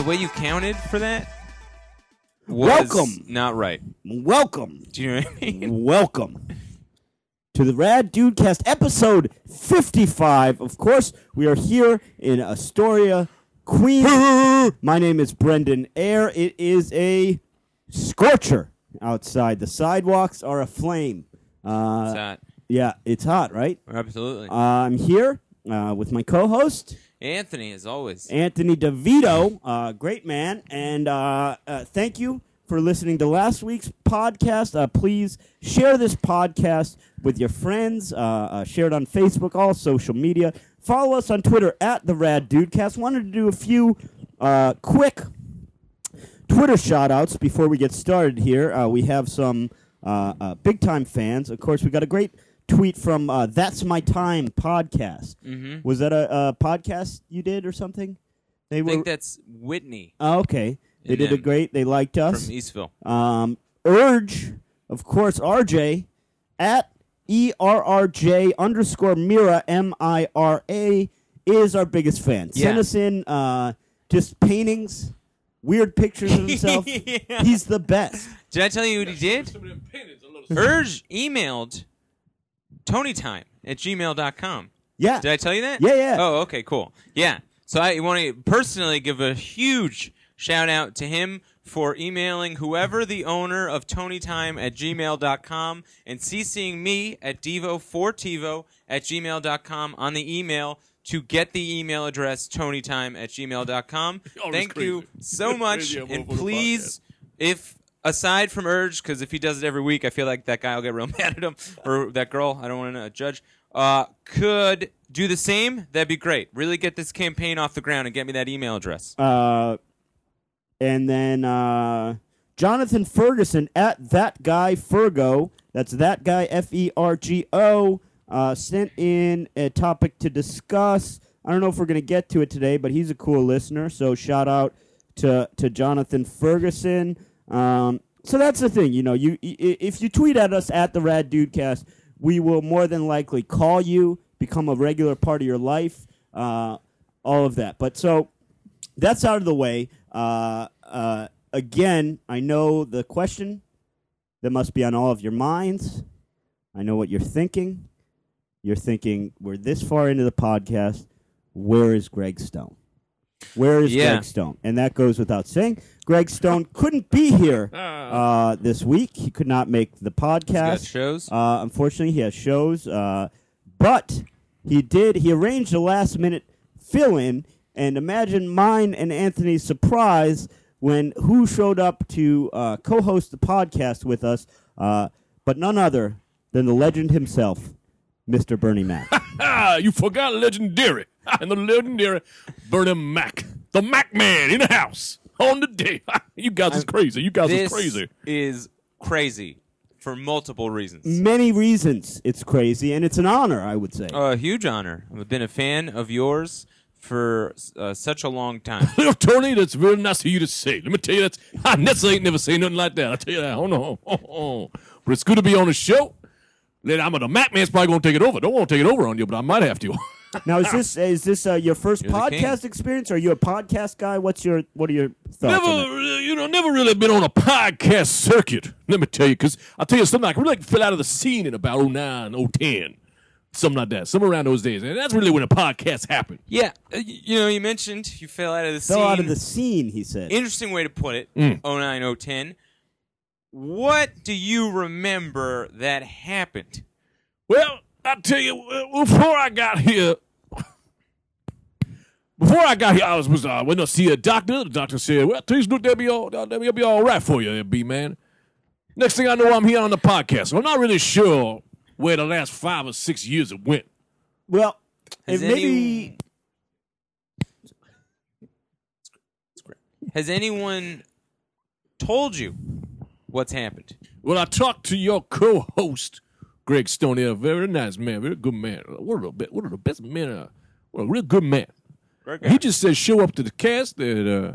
the way you counted for that. Was Welcome. Not right. welcome, Do you know what I mean? welcome to the Rad Dudecast episode 55. Of course, we are here in Astoria, Queens. My name is Brendan Eyre. It is a scorcher outside. The sidewalks are aflame. Uh, It's not. yeah, it's hot, right? Absolutely. Uh, I'm here uh, with my co-host. Anthony, as always. Anthony DeVito, uh, great man, and uh, uh, thank you for listening to last week's podcast. Uh, please share this podcast with your friends. Uh, uh, share it on Facebook, all social media. Follow us on Twitter at the Rad Dudecast. Wanted to do a few uh, quick Twitter shout outs before we get started here. Uh, we have some uh, big time fans. Of course, we got a great tweet from uh, That's My Time podcast. Mm-hmm. Was that a, a podcast you did or something? They I were. think that's Whitney oh, okay. They And did a great. They liked us. from Eastville. Um, Urge, of course, RJ at E R R J underscore Mira M I R A is our biggest fan. Send us in uh, just paintings, weird pictures of himself. Yeah. He's the best. Did I tell you what he did? Urge emailed TonyTime at gmail.com. Yeah. Did I tell you that? Yeah, yeah. Oh, okay, cool. Yeah. So I want to personally give a huge shout out to him for emailing whoever the owner of TonyTime at gmail.com and CCing me at Devo4Tivo at gmail.com on the email to get the email address TonyTime at gmail.com. Y'all Thank you so much. And please, if aside from Urge, because if he does it every week, I feel like that guy will get real mad at him, or that girl, I don't want to judge, uh, could do the same, that'd be great. Really get this campaign off the ground and get me that email address. Uh, and then uh, Jonathan Ferguson at that guy Fergo. That's that guy F E R G O. Uh, sent in a topic to discuss. I don't know if we're gonna get to it today, but he's a cool listener. So shout out to to Jonathan Ferguson. Um, so that's the thing, you know, you if you tweet at us at the Rad Dudecast, we will more than likely call you, become a regular part of your life, uh, all of that. But so that's out of the way. Uh, uh, again, I know the question that must be on all of your minds. I know what you're thinking. You're thinking, we're this far into the podcast. Where is Greg Stone? Where is Yeah. Greg Stone? And that goes without saying. Greg Stone couldn't be here uh, this week. He could not make the He's got podcast. shows. Uh, unfortunately, he has shows, uh, but he did. He arranged a last minute fill in, and imagine mine and Anthony's surprise when who showed up to uh, co-host the podcast with us, uh, but none other than the legend himself, Mr. Bernie Mac. Ah, you forgot legendary. and the legendary Bernie Mac. The Mac Man in the house on the day. you guys is crazy. You guys this is crazy. is crazy for multiple reasons. Many reasons it's crazy, and it's an honor, I would say. a huge honor. I've been a fan of yours for uh, such a long time. Little Tony, that's very nice of you to say. Let me tell you, that's I Nestle ain't never say nothing like that. I tell you that. Oh no, oh, oh. but it's good to be on the show. Then I'm the Mac Man's probably gonna take it over. Don't want to take it over on you, but I might have to. Now, is this is this uh, your first You're podcast experience? Or are you a podcast guy? What's your what are your thoughts? never, really, you know, never really been on a podcast circuit. Let me tell you, because I'll tell you something. I really fell out of the scene in about 09, 010, something like that, somewhere around those days, and that's really when the podcast happened. yeah, uh, you know, you mentioned you fell out of the Fell scene. out of the scene, he said. Interesting way to put it. Mm. 09, 010. What do you remember that happened? Well, I tell you, before I got here, before I got here, I was was uh, went to see a doctor. The doctor said, "Well, please look, they'll be all they'll be all right for you, B man." Next thing I know, I'm here on the podcast. So I'm not really sure where the last five or six years have went. well, Has it maybe any- Has anyone told you what's happened? Well, I talked to your co-host, Greg Stone. A very nice man, very good man. One of the best, one of the best men. Uh, well, a real good man. He just said show up to the cast. And uh,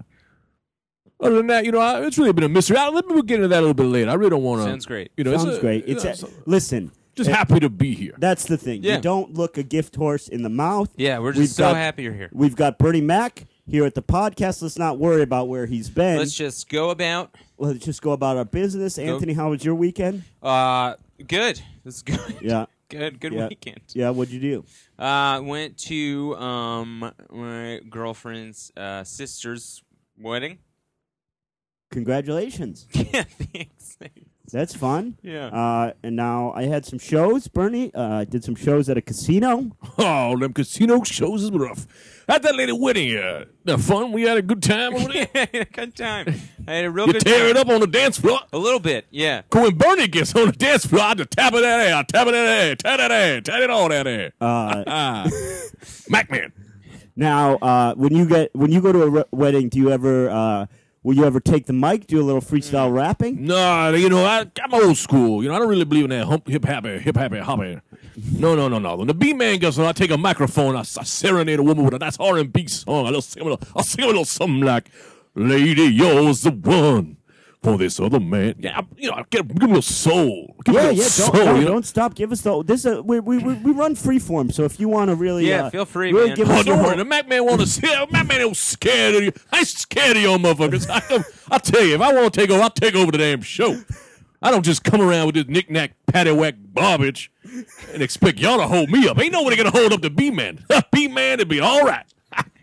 other than that, you know, I, it's really been a mystery. I, let me get into that a little bit later. I really don't want to. Sounds great. You know, sounds it's a- great. you It's know, a, so- listen. just uh, happy to be here. That's the thing. Yeah. You don't look a gift horse in the mouth. Yeah, we're just We've so got- happy you're here. We've got Bernie Mac. here at the podcast. Let's not worry about where he's been. Let's just go about. Let's just go about our business. Anthony, how was your weekend? Uh, good. It's good. Yeah. Good. Good Yeah. weekend. Yeah, what'd you do? Uh, went to um my girlfriend's uh, sister's wedding. Congratulations. yeah. Thanks. That's fun. Yeah. Uh, and now I had some shows, Bernie. Uh, I did some shows at a casino. Oh, them casino shows is rough. At that lady wedding, uh, the fun. We had a good time over there. good time. I had a real You good tear time. it up on the dance floor. A little bit. Yeah. When Bernie gets on the dance floor, I just tap it that air, tap it that air, tap it that air, tap it all that air. Uh, Ah, Macman. now, uh, when you get when you go to a re- wedding, do you ever uh, will you ever take the mic, do a little freestyle Mm. rapping? No, you know, I, I'm old school. You know, I don't really believe in that hump, hip happy, hip happy, hoppy. No, no, no, no. When the B man goes on, I take a microphone, I, I serenade a woman with a nice R and B song. I'll sing a little, I'll sing a little something like, "Lady, you're the one for this other man." Yeah, I, you know, I get give him a soul. Give him Yeah, a yeah. little Don't, soul. don't, you know? don't stop. Give us the this. Uh, we, we we we run freeform. So if you want to really, Yeah, uh, feel free, really man. give Oh, us your don't worry. The Mac man want to see. Mac man ain't scared of you. I ain't scared of y'all motherfuckers. I, I tell you, if I want to take over, I'll take over the damn show. I don't just come around with this knick-knack, paddywhack garbage and expect y'all to hold me up. Ain't nobody gonna hold up the B-man. B-man, it'd be all right.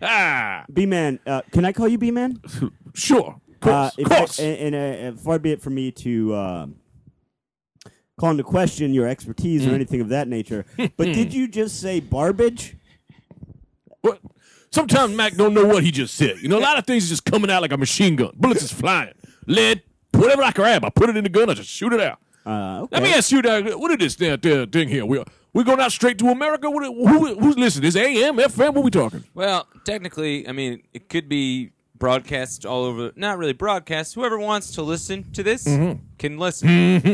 B man. Uh, can I call you B man? sure. Of Uh, course. if of course. I, and, and uh, far be it for me to um call into question your expertise Mm. or anything of that nature. but did you just say barbage? What? Sometimes Mac don't know what he just said. You know, a lot of things is just coming out like a machine gun. Bullets is flying. Lead, whatever I grab, I put it in the gun, I just shoot it out. Uh, okay. Let me ask you that. What is this damn, damn thing here? We we going out straight to America? What, who, who's listening? Is AM, FM? What we talking? Well, technically, I mean, it could be broadcast all over. Not really broadcast. Whoever wants to listen to this Mm-hmm. can listen.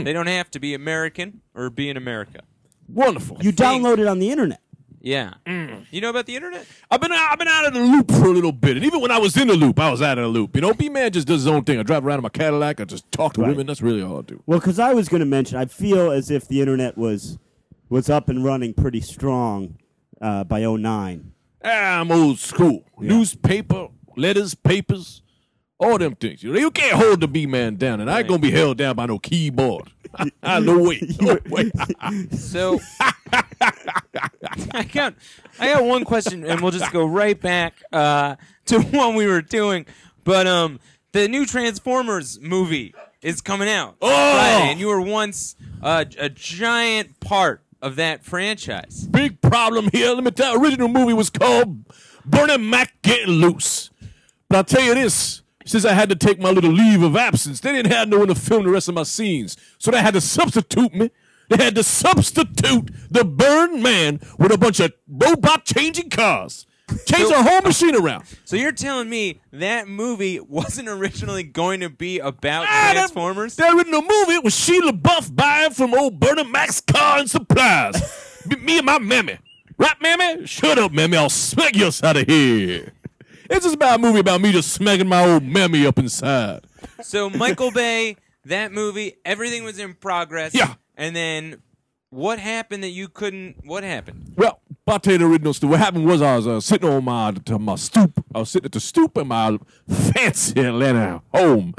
They don't have to be American or be in America. Wonderful. you download it on the internet. Yeah. Mm. You know about the internet? I've been out, I've been out of the loop for a little bit, and even when I was in the loop, I was out of the loop. You know, B man just does his own thing. I drive around in my Cadillac. I just talk to Right. women. That's really all I do. Well, because I was going to mention, I feel as if the internet was was up and running pretty strong uh, by 09. Ah, I'm old school. Newspaper, letters, papers, all them things. You know, you can't hold the B man down, and I ain't gonna be held down by no keyboard. no way. No way. So I got I got one question, and we'll just go right back uh, to what we were doing. But um, the new Transformers movie is coming out Oh! Friday, and you were once uh, a giant part of that franchise. Big problem here. Let me tell you, original movie was called Bernie Mac Getting Loose. But I'll tell you this. Since I had to take my little leave of absence, they didn't have no one to film the rest of my scenes. So they had to substitute me. They had to substitute the burned man with a bunch of robot changing cars. Change the whole machine around. So you're telling me that movie wasn't originally going to be about Ah, that- Transformers? That original movie was Sheila Buff buying from old Bernie Mac's car and supplies. me, me and my mammy. Right, mammy? Shut up, mammy. I'll smack you out of here. It's just about a movie about me just smacking my old mammy up inside. So Michael Bay, that movie, everything was in progress. Yeah. And then what happened that you couldn't? What happened? Well, I'll tell you the original story. What happened was I was uh, sitting on my to my stoop. I was sitting at the stoop in my fancy Atlanta home.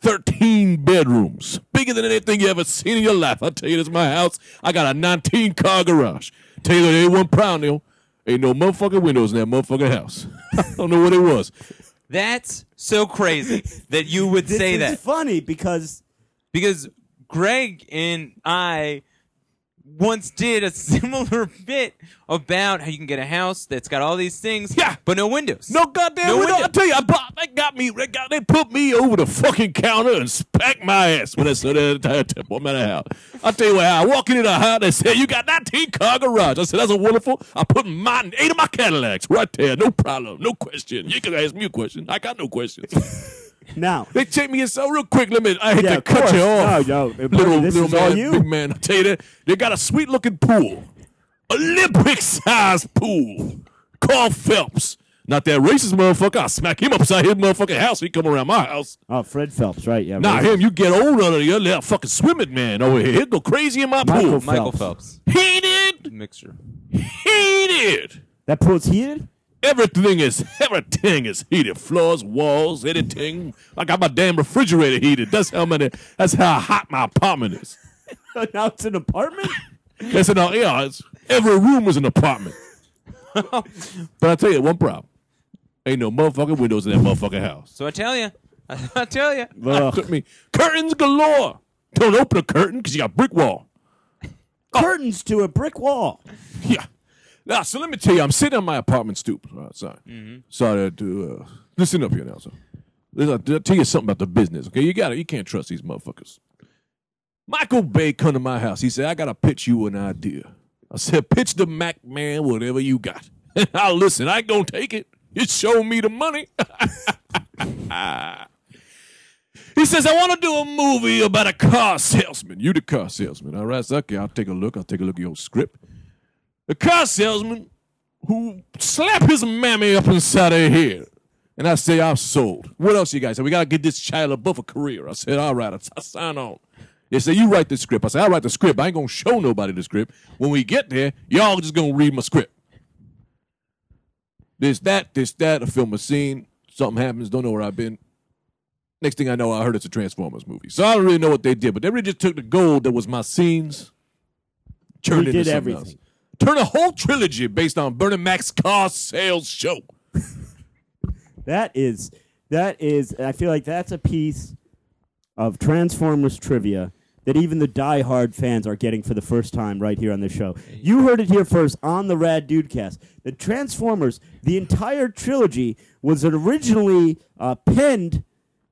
13 bedrooms. Bigger than anything you ever seen in your life. I'll tell you, this is my house. I got a 19 car garage. Tell you, there ain't one proud now. Ain't no motherfucking windows in that motherfucking house. I don't know what it was. That's so crazy that you would This say is that funny because because Greg and I once did a similar bit about how you can get a house that's got all these things, Yeah. but no windows. No goddamn No window. window. I tell you, I bought, they got me. They, got, they put me over the fucking counter and spanked my ass when I said that entire temple. I'm a house. I tell you what, I walk into the house. They said you got 19 car garage. I said that's a wonderful. I put my eight of my Cadillacs right there. No problem. No question. You can ask me a question. I got no questions. now, they take me inside real quick. Let me. I hate Yeah, to of cut course. you off. No, no, little this little is all man, you. big man. I tell you that they got a sweet looking pool, Olympic sized pool called Phelps. Not that racist motherfucker. I'll smack him upside his motherfucking house. He come around my house. oh, Fred Phelps, right? Yeah. Nah, right. him. You get old under the little fucking swimming man over here. He'll go crazy in my Michael pool. Phelps. Michael Phelps Heated, mixture. heated. That pool's heated. Everything is everything is heated. Floors, walls, anything. I got my damn refrigerator heated. That's how many. That's how hot my apartment is. now it's an apartment. That's an yeah. It's, every room is an apartment. but I tell you one problem. Ain't no motherfucking windows in that motherfucking house. So I tell you, I tell you. Took me curtains galore. Don't open a curtain because you got brick wall. Curtains to a brick wall. Yeah. Now, so let me tell you, I'm sitting on my apartment stoop outside. Sorry to uh, listen up here now. Listen, I'll tell you something about the business. Okay, you got to You can't trust these motherfuckers. Michael Bay come to my house. He said, "I got to pitch you an idea." I said, "Pitch the Mac man whatever you got." I'll listen. I ain't gonna take it. You show me the money. He says, I want to do a movie about a car salesman. You the car salesman. All right, so okay, I'll take a look. I'll take a look at your script. The car salesman who slapped his mammy up inside her head. And I say, I'm sold. What else you guys say? We got to get this child above a career. I said, all right, I, I sign on. They say, you write the script. I said, I'll write the script. I ain't going to show nobody the script. When we get there, y'all just going to read my script. This, that, this, that, I film a scene. Something happens. Don't know where I've been. Next thing I know, I heard it's a Transformers movie. So I don't really know what they did, but they really just took the gold that was my scenes, turned it into did something everything. else. Turn a whole trilogy based on Bernie Mac's car sales show. That is that is. I feel like that's a piece of Transformers trivia that even the die-hard fans are getting for the first time right here on the show. You heard it here first on the Rad Dudecast. The Transformers, the entire trilogy, was originally uh, penned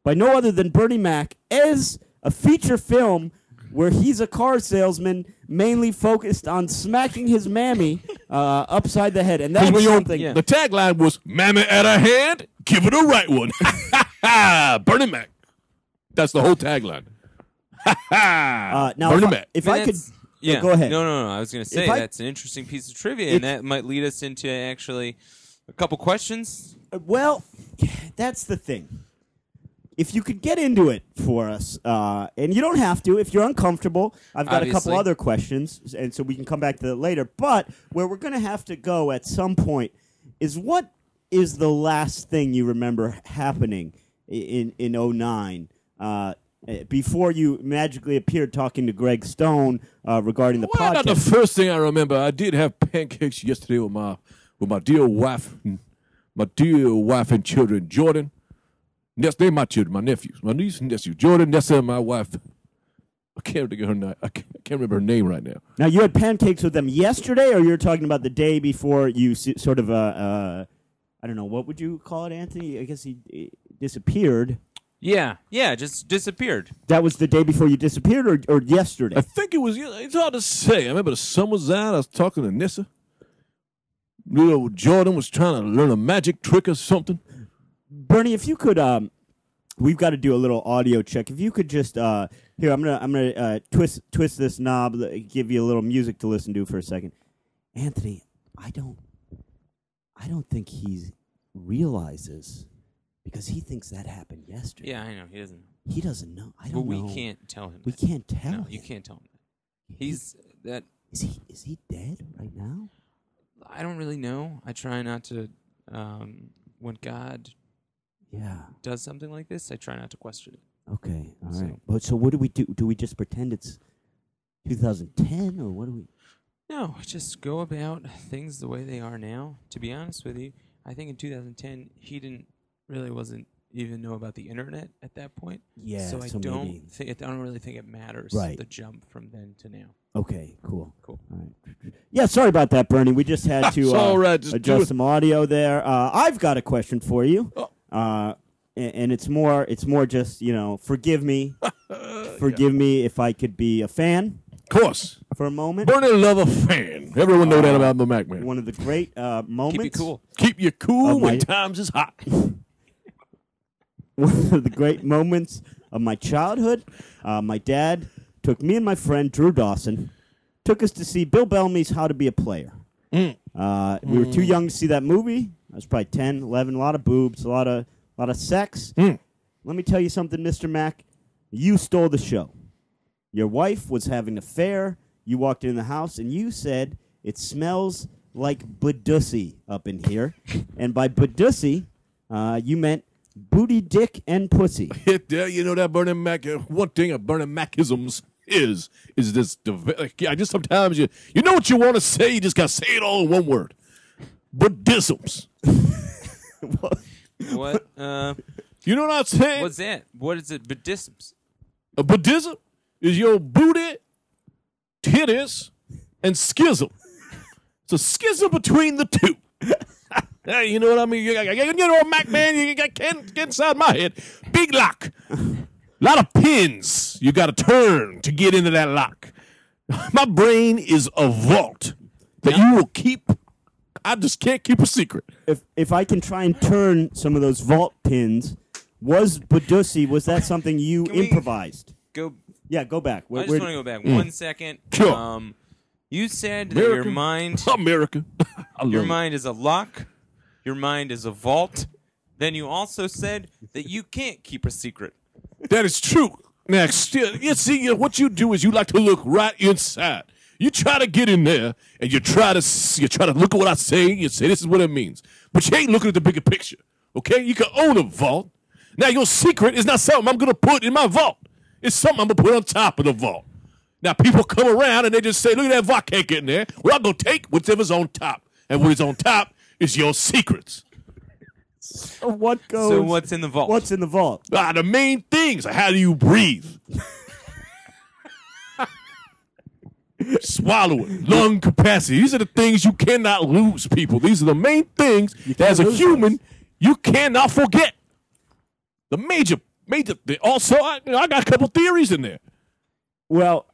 by no other than Bernie Mac as a feature film where he's a car salesman mainly focused on smacking his mammy uh, upside the head. And that's when you- something. Yeah. The tagline was "Mammy at a hand, give it a right one." Bernie Mac. That's the whole tagline. Uh, now, Bernie if I, Mac. if And I could, that's- Yeah. go ahead. No, no, no. I was going to say I- that's an interesting piece of trivia, It's- and that might lead us into actually a couple questions. Well, that's the thing. If you could get into it for us, uh, and you don't have to, if you're uncomfortable, I've got a couple other questions, and so we can come back to that later. But where we're going to have to go at some point is what is the last thing you remember happening in in 09 uh, before you magically appeared talking to Greg Stone uh, regarding the podcast? Well, not the first thing I remember. I did have pancakes yesterday with my with my dear wife, my dear wife and children, Jordan. Yes, they're my children, my nephews, my niece and nephew, Jordan, Nessa, and my wife. I can't think her. I can't, I can't remember her name right now. Now you had pancakes with them yesterday, or you're talking about the day before you s- sort of uh, uh, I don't know what would you call it, Anthony? I guess he eh, disappeared. Yeah, yeah, just disappeared. That was the day before you disappeared, or, or yesterday. I think it was. It's hard to say. I remember the sun was out. I was talking to Nessa. Little Jordan was trying to learn a magic trick or something. Bernie, if you could, um, we've got to do a little audio check. If you could just uh, here, I'm gonna I'm gonna uh, twist twist this knob, give you a little music to listen to for a second. Anthony, I don't, I don't think he realizes because he thinks that happened yesterday. Yeah, I know he doesn't. he doesn't know. I don't we know. can't tell him. We that. can't tell. No, you him. can't tell him. That. He's that. Is he is he dead right now? I don't really know. I try not to. Um, when God Yeah. does something like this, I try not to question it. Okay. All right. So- But so what do we do? Do we just pretend it's 2010 or what do we? No, just go about things the way they are now. To be honest with you, I think in 2010 he didn't really wasn't even know about the internet at that point. Yeah. so I so don't think I don't really think it matters Right. the jump from then to now. Okay. Cool. Cool. All right. Yeah. Sorry about that, Bernie. We just had to It's uh, all right, just do adjust it. some audio there. Uh, I've got a question for you. Oh. Uh, a- and it's more it's more just you know forgive me forgive me if I could be a fan Of course, for a moment. Bernie love a fan. Everyone know that about the Mac man. One of the great uh, moments. Keep it cool. Keep you cool when my- times is hot. one of the great moments of my childhood. Uh, my dad took me and my friend Drew Dawson, took us to see Bill Bellamy's How to Be a Player. Mm. Uh, we were too young to see that movie. I was probably 10, 11, a lot of boobs, a lot of, a lot of sex. Mm. Let me tell you something, Mr. Mac. You stole the show. Your wife was having an affair. You walked in the house and you said, It smells like Badussy up in here. and by Badussy, uh, you meant booty, dick, and pussy. Hit there, you know that Bernie Mac. uh, One thing of Bernie Macisms is is this. Like, yeah, just sometimes you you know what you want to say, you just gotta say it all in one word. Buddhisms. What? Uh, You know what I'm saying? what's that? What is it? Buddhisms. A Buddhism is your booty, titties, and schism. It's a schism between the two. hey, you know what I mean? You, you know, Mac man, you got get, get inside my head. Big lock. A lot of pins you got to turn to get into that lock. My brain is a vault that you will keep. I just can't keep a secret. If if I can try and turn some of those vault pins, was Badussy, was that something you Can we- improvised? Go. Yeah, go back. Where, I just where- want to go back one second. Sure. Um, you said that your American. mind, America. I love your it. mind is a lock. Your mind is a vault. Then you also said that you can't keep a secret. That is true. Now, still, you see, you- what you do is you like to look right inside. You try to get in there, and you try to you try to look at what I say. You say this is what it means, but you ain't looking at the bigger picture. Okay, you can own a vault. Now, your secret is not something I'm gonna put in my vault. It's something I'm gonna put on top of the vault. Now, people come around and they just say, "Look at that vault can't get in there." Well, I'm gonna take whatever's on top, and what is on top is your secrets. what goes? So what's in the vault? What's in the vault? Ah, the main things. How do you breathe? Swallowing, lung capacity. These are the things you cannot lose, people. These are the main things that as a lose human you cannot forget. The major, major. The, also, I, you know, I got a couple theories in there. Well,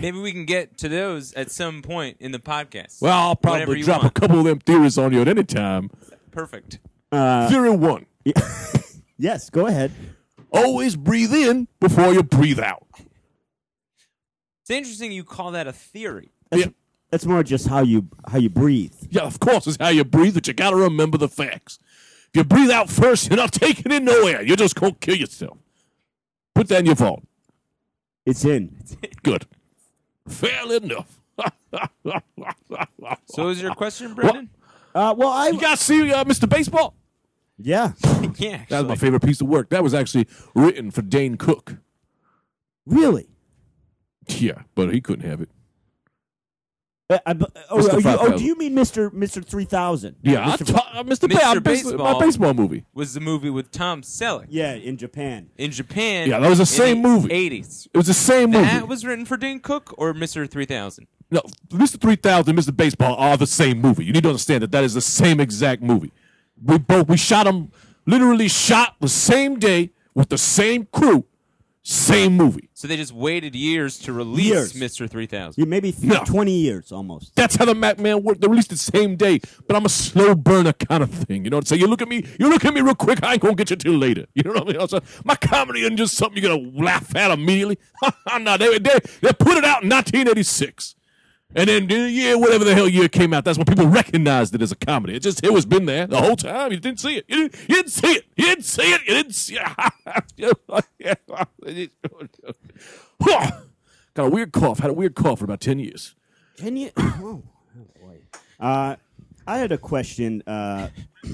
Maybe we can get to those at some point in the podcast. Well, I'll probably drop want. a couple of them theories on you at any time. Perfect. uh, Theory one: yes, go ahead. always breathe in before you breathe out. It's interesting you call that a theory. That's, Yeah. that's more just how you how you breathe. Yeah, of course, it's how you breathe, but you got to remember the facts. If you breathe out first, you're not taking in no air. You're just going to kill yourself. Put that in your vault. It's in. Good. Fair enough. So is your question, Brendan? Uh, well, I you guys see uh, Mr. Baseball? yeah. yeah. That was my favorite piece of work. That was actually written for Dane Cook. Really? Yeah, but he couldn't have it. Uh, I, oh, Mr. you, oh, 5000. do you mean Mister Mister Three Thousand? Yeah, I Mr. ta- uh, Mr. Mr. Ba- I- Baseball. my baseball movie. was the movie with Tom Selleck yeah, in Japan. in Japan. Yeah, that was the same in movie. Eighties. It was the same movie. That was written for Dane Cook or Mister Three Thousand. No, Mr. 3000 and Mr. Baseball are the same movie. You need to understand that that is the same exact movie. We both we shot them, literally shot the same day with the same crew, same movie. So they just waited years to release Years. Three Thousand. Yeah, maybe th- No. twenty years almost. That's how the Mac Man worked. They released the same day, but I'm a slow burner kind of thing. You know what I'm saying? You look at me, you look at me real quick. I ain't gonna get you till later. You know what I mean? So my comedy isn't just something you're gonna laugh at immediately. no, they, they they put it out in 1986, and then the year whatever the hell year came out, that's when people recognized it as a comedy. It just it was been there the whole time. You didn't see it. You didn't, you didn't see it. You didn't see it. You didn't see it. Got a weird cough. Had a weird cough for about ten years. Can you? Oh, boy. Uh, I had a question uh,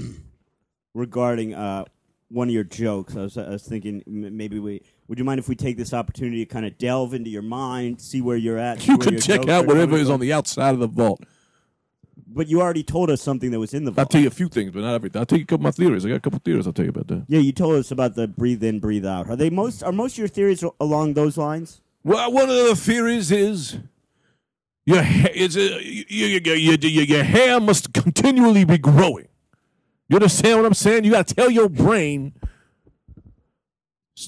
regarding uh, one of your jokes. I was, I was thinking maybe we. Would you mind if we take this opportunity to kind of delve into your mind, see where you're at? You can check out whatever is on the outside of the vault. But you already told us something that was in the vault. I'll tell you a few things, but not everything. I'll tell you a couple of my theories. I got a couple of theories I'll tell you about that. yeah, you told us about the breathe in, breathe out. Are they most? Are most of your theories along those lines? Well, one of the theories is your ha- is uh, you, you, you, you, you, your hair must continually be growing. You understand what I'm saying? You got to tell your brain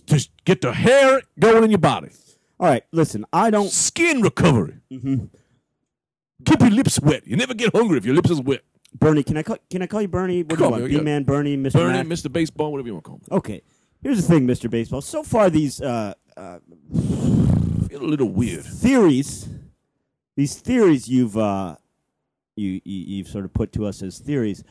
to get the hair going in your body. All right, listen. I don't. Skin recovery. Keep your lips wet. You never get hungry if your lips is wet. Bernie, can I call? Can I call you Bernie? What do you Call want? me, B-Man, Bernie, Mr. Bernie, Mac? Mr. Baseball, whatever you want to call me. Okay. Here's the thing, Mr. Baseball. So far, these uh, uh, Feel a little weird. theories, these theories you've uh, you, you you've sort of put to us as theories,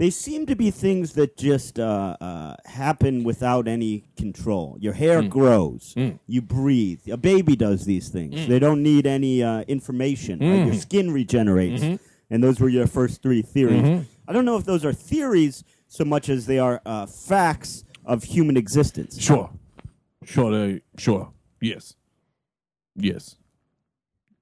they seem to be things that just uh, uh, happen without any control. Your hair grows, you breathe. A baby does these things. They don't need any uh, information. Like your skin regenerates, and those were your first three theories. I don't know if those are theories so much as they are uh, facts of human existence. Sure. Sure. They, sure. Yes. Yes.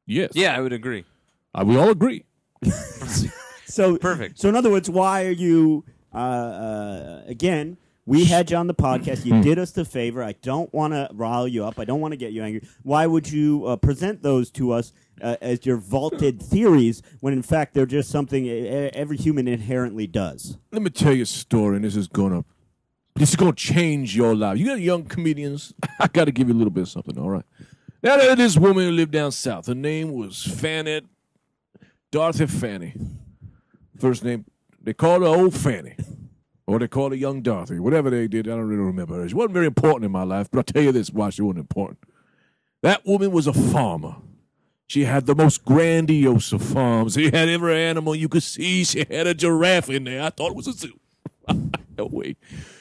Yes. Yeah, I would agree. Uh, we all agree. So Perfect. So in other words, why are you uh, uh, again? We had you on the podcast. Hmm. You did us the favor. I don't want to rile you up. I don't want to get you angry. Why would you uh, present those to us uh, as your vaulted theories when in fact they're just something e- every human inherently does? Let me tell you a story, and this is gonna this is gonna change your life. You got young comedians. I got to give you a little bit of something. All right. Now there this woman who lived down south. Her name was Fanny Dorothy Fanny. First name they called her Old Fanny. Or they called her Young Dorothy. Whatever they did, I don't really remember. She wasn't very important in my life, but I'll tell you this why she wasn't important. That woman was a farmer. She had the most grandiose of farms. She had every animal you could see. She had a giraffe in there. I thought it was a zoo. no way.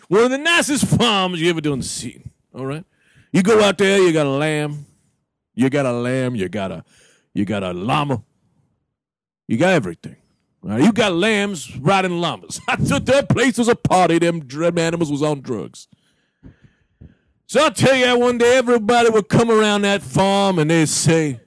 One of the nicest farms you ever done seen. All right. You go out there, you got a lamb, you got a lamb, you got a you got a llama, you got everything. Right? You got lambs riding llamas. That place was a party. Them dread animals was on drugs. So I'll tell you that one day everybody would come around that farm and they'd say,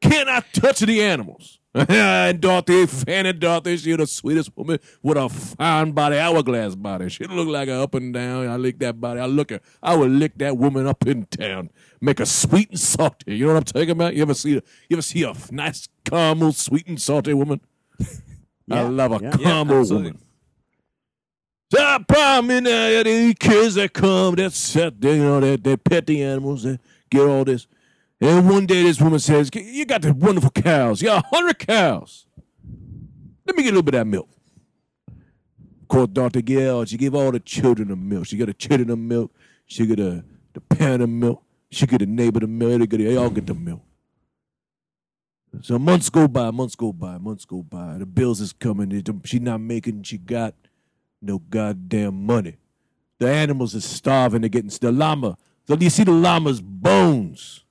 Can I touch the animals? and Dorothy, Fanny Dorothy, she the sweetest woman with a fine body, hourglass body. She looked like a up and down. I lick that body. I look. I would lick that woman up and down, make her sweet and salty. You know what I'm talking about? You ever see? A, you ever see a nice caramel, sweet and salty woman? I love a yeah. caramel absolutely. woman. So I problem in there, these kids that come, that set, they, you know, they, they pet the animals, they get all this. And one day this woman says, You got the wonderful cows. You got a hundred cows. Let me get a little bit of that milk. Of course, Dr. Gail, she gave all the children the milk. She got the children the milk. She got the, the parent the milk. She got the neighbor the milk. They, get, they all get the milk. So months go by, months go by, months go by. The bills is coming. It- She not making, she got no goddamn money. The animals are starving. They're getting the llama. So you see the llama's bones.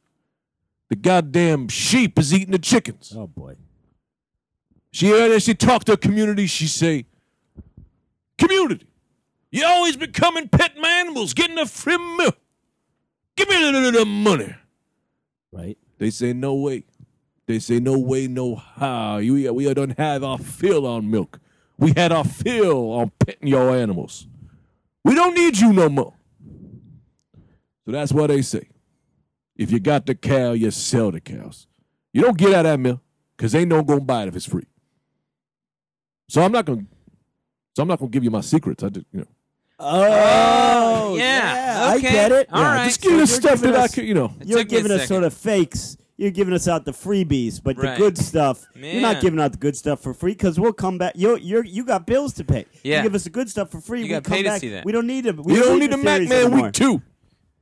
The goddamn sheep is eating the chickens. Oh boy. She heard that she talked to her community. She say, "Community, you always been coming petting my animals, getting the free milk. Give me a little of the money." Right. They say, "No way." They say, "No way, no how. You, we don't have our fill on milk. We had our fill on petting your animals. We don't need you no more." So that's what they say. If you got the cow, you sell the cows. You don't get out of that milk because ain't no gonna buy it if it's free. So I'm not gonna. So I'm not gonna give you my secrets. I just, you know, Oh, yeah, I okay. get it. All Yeah, right. just give you the stuff giving that I could, you know. You're took me a giving us second. sort of fakes. You're giving us out the freebies, but Right. the good stuff. You're not giving out the good stuff for free because we'll come back. You you you got bills to pay. Yeah. You give us the good stuff for free. You we got come paid to see that. We don't need it. We You don't need the the Mac Man anymore. week two.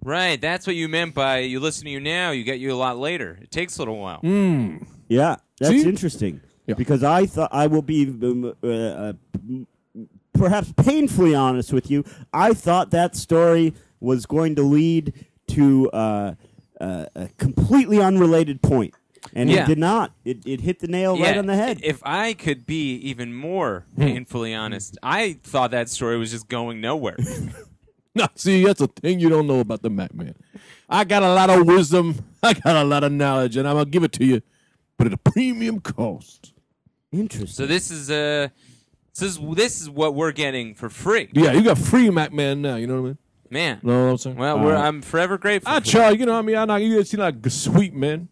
Right, that's what you meant by you listen to you now, you get you a lot later. It takes a little while. Mm. Yeah, that's See? interesting. Yeah. Because I thought I will be um, uh, uh, perhaps painfully honest with you. I thought that story was going to lead to uh, uh, a completely unrelated point, and Yeah. it did not. It, it hit the nail right on the head. If I could be even more Hmm. painfully honest, I thought that story was just going nowhere. No, see, that's a thing you don't know about the Mac Man. I got a lot of wisdom. I got a lot of knowledge, and I'm gonna give it to you, but at a premium cost. Interesting. so this is uh this is this is what we're getting for free. Yeah, you got free Mac Man now. You know what I mean? Man. know what I'm saying? Well, we're, Uh, I'm forever grateful. I for charge. You know, what I mean, I know you seem like a sweet man.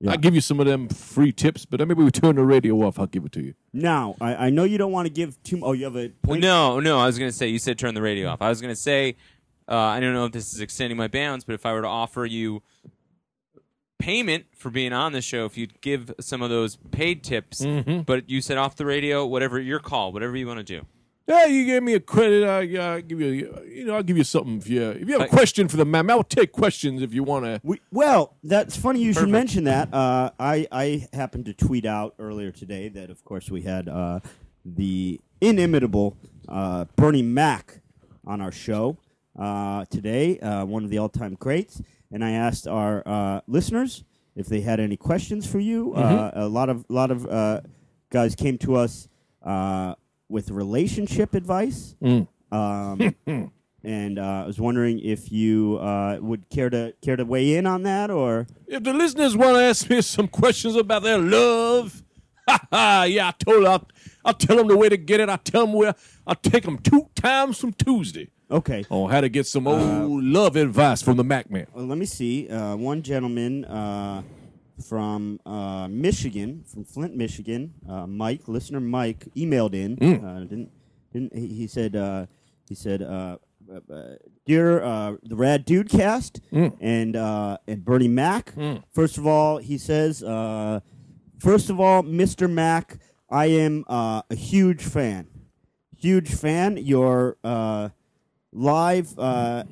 Yeah. I give you some of them free tips, but maybe we turn the radio off. I'll give it to you. now, I, I know you don't want to give too. Oh, you have a point. no, no. I was going to say you said turn the radio off. I was going to say uh, I don't know if this is extending my bounds, but if I were to offer you payment for being on the show, if you'd give some of those paid tips, Mm-hmm. but you said off the radio, whatever your call, whatever you want to do. Yeah, you gave me a credit. I, yeah, I'll give you. You know, I'll give you something if you if you have a question for the man. I'll take questions if you want to. We, well, that's funny you should mention that. Uh, I I happened to tweet out earlier today that, of course, we had uh, the inimitable uh, Bernie Mac on our show uh, today, uh, one of the all-time greats. And I asked our uh, listeners if they had any questions for you. Uh, a lot of lot of uh, guys came to us uh, with relationship advice. Um, and uh, I was wondering if you uh, would care to care to weigh in on that, or If the listeners want to ask me some questions about their love, ha ha, yeah, I told I'll, I'll tell them the way to get it. I'll tell them where I'll take them two times from Tuesday okay. on how to get some old love advice from the Mac Man. Well, let me see. Uh, one gentleman uh, from uh, Michigan, from Flint, Michigan, uh, Mike, listener Mike, emailed in. Uh, didn't didn't he, he said uh, he said. Uh, uh, Dear uh, the Rad Dude Cast and uh, and Bernie Mac. First of all, he says, uh, first of all, Mr. Mac, I am uh, a huge fan, huge fan. Your uh, live uh,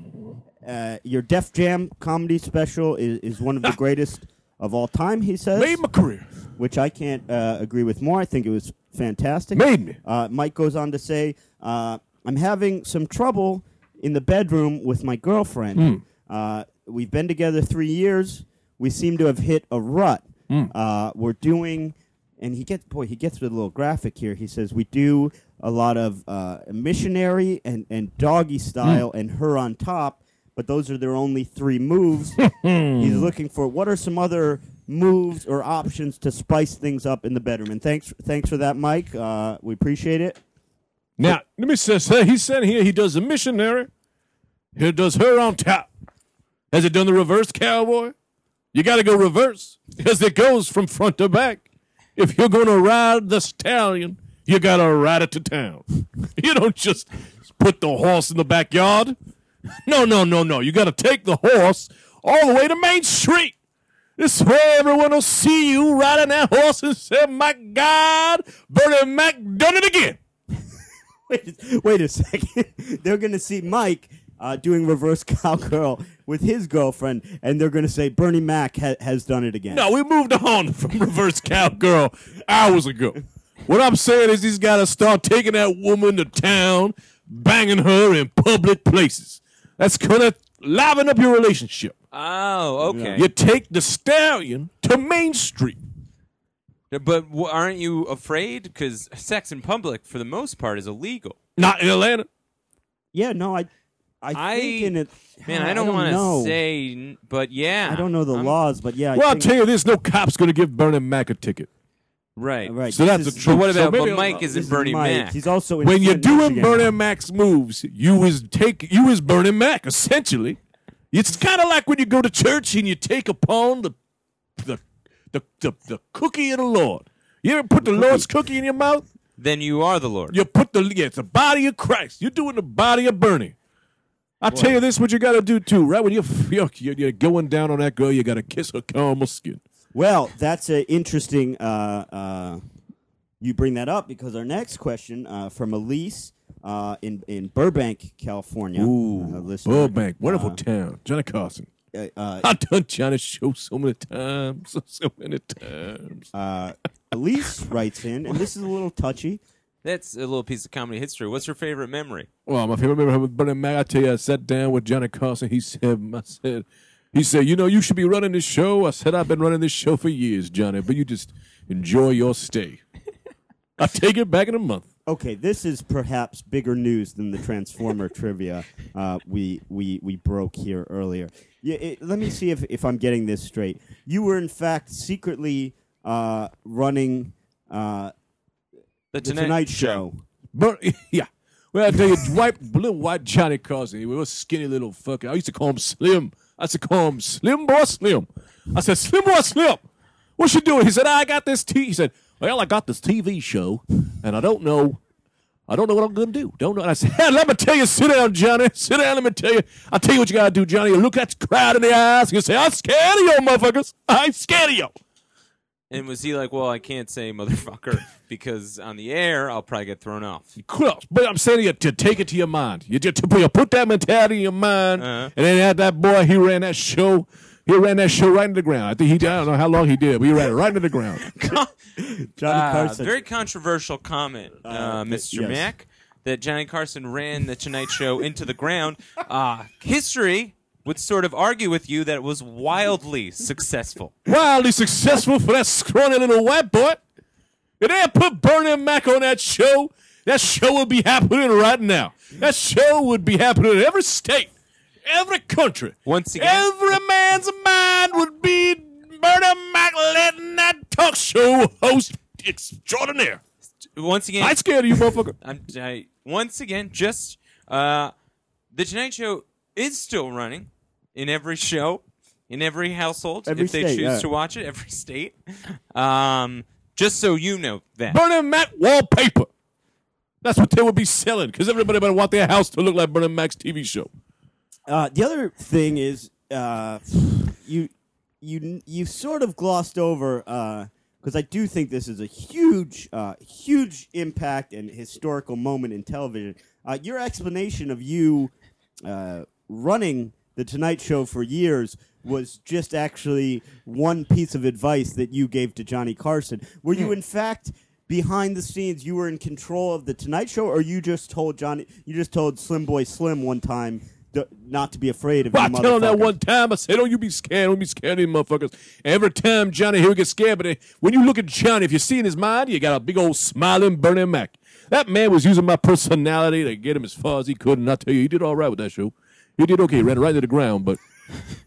uh, your Def Jam comedy special is, is one of the greatest of all time. He says, Made my career. which I can't uh, agree with more. I think it was fantastic. Made me. Uh, Mike goes on to say, uh, "I'm having some trouble in the bedroom with my girlfriend. Hmm. Uh, we've been together three years. We seem to have hit a rut. Hmm. Uh, we're doing." And he gets boy, he gets with a little graphic here. He says we do a lot of uh, missionary and, and doggy style, Hmm. and her on top. But those are their only three moves. He's looking for what are some other moves or options to spice things up in the bedroom. And thanks, thanks for that, Mike. Uh, we appreciate it. Now, let me say, say he said here he does a missionary. He does her on top. Has it done the reverse cowboy? You got to go reverse because it goes from front to back. If you're going to ride the stallion, you got to ride it to town. You don't just put the horse in the backyard. No, no, no, no. You got to take the horse all the way to Main Street. This way everyone will see you riding that horse and say, my God, Bernie Mac done it again. Wait, wait a second. they're going to see Mike uh, doing reverse cowgirl with his girlfriend, and they're going to say Bernie Mac ha- has done it again. No, we moved on from reverse cowgirl hours ago. What I'm saying is he's got to start taking that woman to town, banging her in public places. That's gonna liven up your relationship. Oh, okay. You take the stallion to Main Street. But w- aren't you afraid? Because sex in public, for the most part, is illegal. Not in Atlanta. Yeah, no, I, I, I- think in it. Man, I I don't, want know. to say, n- but yeah. I don't know the I'm- laws, but yeah. I Well, I'll think- tell you this: no cop's gonna give Bernie Mac a ticket. Right. Right. So this that's is- the truth. But what So about maybe- but Mike this isn't is Bernie Mike. Mac? He's also in when you're doing Michigan. Bernie Mac's moves, you is take you is Bernie Mac essentially. It's kind of like when you go to church and you take upon the the the the, the cookie of the Lord. You ever put the Lord's cookie in your mouth? Then you are the Lord. You put the yeah, it's the body of Christ. You're doing the body of Bernie. I'll tell you this: what you got to do too, right? When you're, you're you're going down on that girl, you got to kiss her caramel skin. Well, that's an interesting. Uh, uh, you bring that up because our next question uh, from Elise uh, in in Burbank, California. uh, listener, Burbank, wonderful uh, town. Johnny Carson. uh, uh, I've done Johnny's show so many times, so, so many times. uh, Elise writes in, and this is a little touchy. That's a little piece of comedy history. What's your favorite memory? Well, my favorite memory with Bernie Mac, I tell you, I sat down with Johnny Carson. He said, I said, he said, you know, you should be running this show. I said, I've been running this show for years, Johnny, but you just enjoy your stay. I'll take it back in a month. Okay, this is perhaps bigger news than the Transformer trivia uh, we we we broke here earlier. Yeah, it, let me see if if I'm getting this straight. You were in fact secretly uh, running uh, The the Tonight, Show. But yeah. Well, I tell you, white, little white Johnny Carson, he was a skinny little fucker. I used to call him Slim. I said, to call him Slim Boy Slim. I said, Slim Boy Slim, what you doing? He said, I got this T. He said, Well, I got this TV show, and I don't know. I don't know what I'm gonna do. Don't know. And I said, let me tell you, sit down, Johnny. Sit down, let me tell you. I'll tell you what you gotta do, Johnny. You look that crowd in the eyes, you say, I'm scared of you, motherfuckers. I'm scared of you. And was he like, well, I can't say motherfucker because on the air I'll probably get thrown off. Close. But I'm saying to you to take it to your mind. You just to put, you put that mentality in your mind, Uh-huh. and then had that boy he ran that show He ran that show right into the ground. I think he. I don't know how long he did, but he ran it right into the ground. Johnny Uh, very controversial comment, uh, Uh, Mr. yes. Mac, that Johnny Carson ran the Tonight Show into the ground. Uh, history would sort of argue with you that it was wildly successful. Wildly successful for that scrawny little white boy. If they had put Bernie Mac on that show, that show would be happening right now. That show would be happening in every state, every country. Once again, Every man's mind would be Bernie Mac letting that talk show host extraordinaire. once again, I ain't scared of you, motherfucker. I'm I, once again just uh, the Tonight Show is still running in every show, in every household, Every if they state, choose yeah. to watch it, every state. Um, just so you know that. Bernie Mac wallpaper. That's what they would be selling because everybody better want their house to look like Bernie Mac's TV show. Uh, the other thing is, uh, you you you sort of glossed over because I do think this is a huge, uh, huge impact and historical moment in television. Uh, your explanation of you uh, running the Tonight Show for years was just actually one piece of advice that you gave to Johnny Carson. Were you in fact? Behind the scenes, you were in control of the Tonight Show, or you just told Johnny, you just told Slim Boy Slim one time not to be afraid of Well, I tell him that one time. I said, "Don't you be scared. Don't be scared of these motherfuckers." Every time Johnny here gets scared, but uh, when you look at Johnny, if you see in his mind, you got a big old smiling Bernie Mac. That man was using my personality to get him as far as he could, and I tell you, he did all right with that show. He did okay. He ran right to the ground, but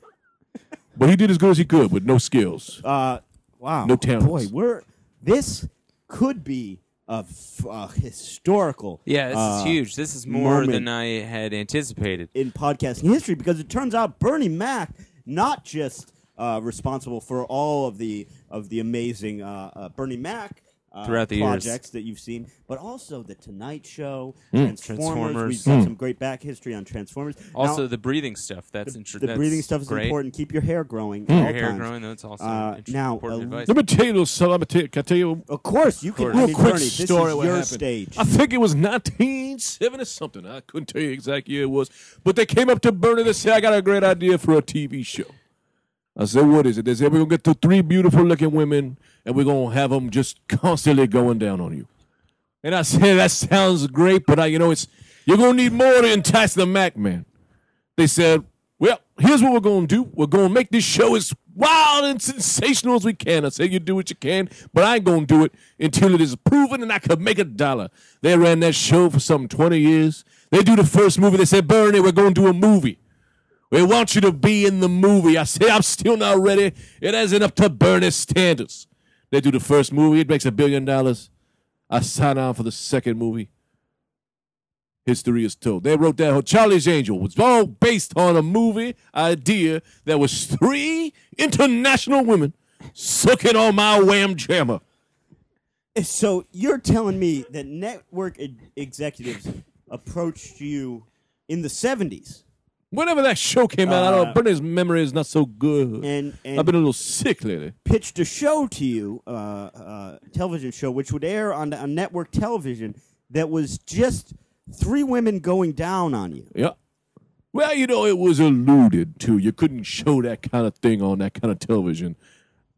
but he did as good as he could with no skills. Uh, wow. No talents. Boy, we're this could be a, f- a historical. Yeah, this uh, is huge. This is more moment. than I had anticipated. in podcasting history because it turns out Bernie Mac not just uh, responsible for all of the of the amazing uh, uh, Bernie Mac. Uh, Throughout the years. projects that you've seen, but also the Tonight Show, Hmm. Transformers. Transformers. We've got some great back history on Transformers. Also, Now, the breathing stuff. That's the, interesting. the breathing stuff is great. important. Keep your hair growing. At Your all hair times. growing. That's also Uh, inter- now, important uh, advice. Let me tell you a little. Let me tell you, can I tell you Of course, you can. course. I mean, quick Bernie, this story. is what happened. stage. I think it was 1970 something. I couldn't tell you exact year it was, but they came up to Bernie. They said, "I got a great idea for a TV show." I said, "What is it?" They said, "We're gonna get the three beautiful looking women, and we're gonna have them just constantly going down on you." And I said, "That sounds great, but I, you know, it's you're gonna need more to entice the Mac man." They said, "Well, here's what we're gonna do. We're gonna make this show as wild and sensational as we can." I said, "You do what you can, but I ain't gonna do it until it is proven and I could make a dollar." They ran that show for some twenty years. They do the first movie. They said, "Bernie, we're gonna do a movie." We want you to be in the movie. I say I'm still not ready. It isn't up to Bernie's standards. They do the first movie. It makes a billion dollars. I sign on for the second movie. History is told. They wrote that whole Charlie's Angel was all based on a movie idea that was three international women sucking on my wham jammer. So you're telling me that network executives approached you in the 70s Whenever that show came out, I don't know. Uh, Bernie's memory is not so good. and and I've been a little sick lately. pitched a show to you, uh, uh, television show, which would air on, on network television that was just three women going down on you. Yeah. Well, you know, it was alluded to. You couldn't show that kind of thing on that kind of television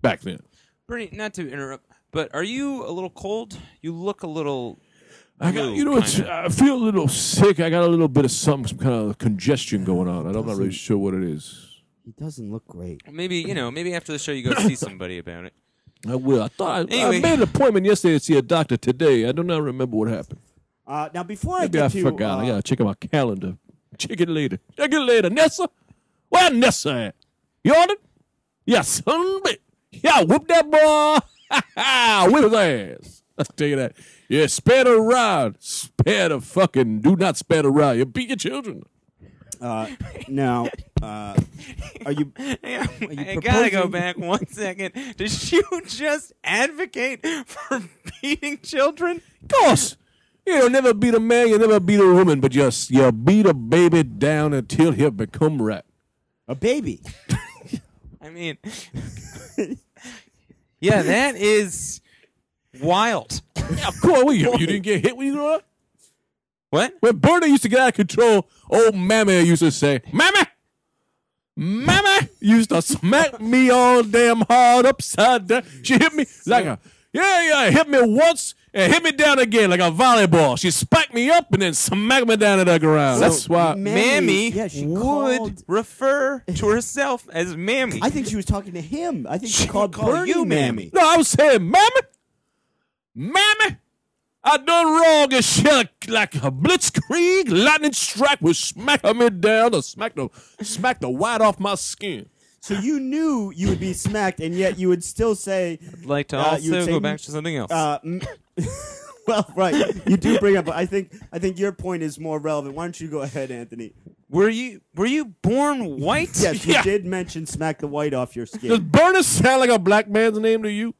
back then. Bernie, not to interrupt, but are you a little cold? You look a little. I got, you know, it's. I feel a little sick. I got a little bit of some, some kind of congestion going on. I'm not really sure what it is. He doesn't look great. Maybe you know. Maybe after the show, you go see somebody about it. I will. I thought I, Anyway. I made an appointment yesterday to see a doctor today. I do not remember what happened. Uh, now, before I Maybe get I to forgot. uh, I gotta check out my calendar. Check it later. Check it later. Nessa, where Nessa at? You on it? Yeah, son of a bitch. Yeah, whoop that boy. Whip his ass. I'll tell you that. Yeah, spare the rod. Spare the fucking. Do not spare the rod. You beat your children. uh, now, uh, are you? Yeah, you I gotta go proposing- back one second. Did you just advocate for beating children? Of course. You'll never beat a man, you'll never beat a woman, but just you beat a baby down until he become rat. A baby. I mean, yeah, that is wild. Yeah, of course. Well, you, you didn't get hit when you grew up? What? When Bernie used to get out of control, old Mammy used to say, Mammy! Mammy! used to smack me all damn hard upside down. She hit me like a yeah, yeah, hit me once and hit me down again like a volleyball. She spiked me up and then smacked me down to the ground. That's why. Mammy yeah, she would called. refer to herself as Mammy. I think she was talking to him. I think she, She called called Bernie you Mammy. Mammy. No, I was saying, mammy, mammy, I done wrong and shit like, like a blitzkrieg lightning strike was smacking me down to smack the smack the white off my skin. So you knew you would be smacked, and yet you would still say, I'd like to Uh, you also say- go back to something else. uh, m- "Well, right." You do bring up, but I think I think your point is more relevant. Why don't you go ahead, Anthony? were you were you born white? Yes, you Yeah. did mention "smack the white off your skin. Does skin." Bernie sound like a black man's name to you?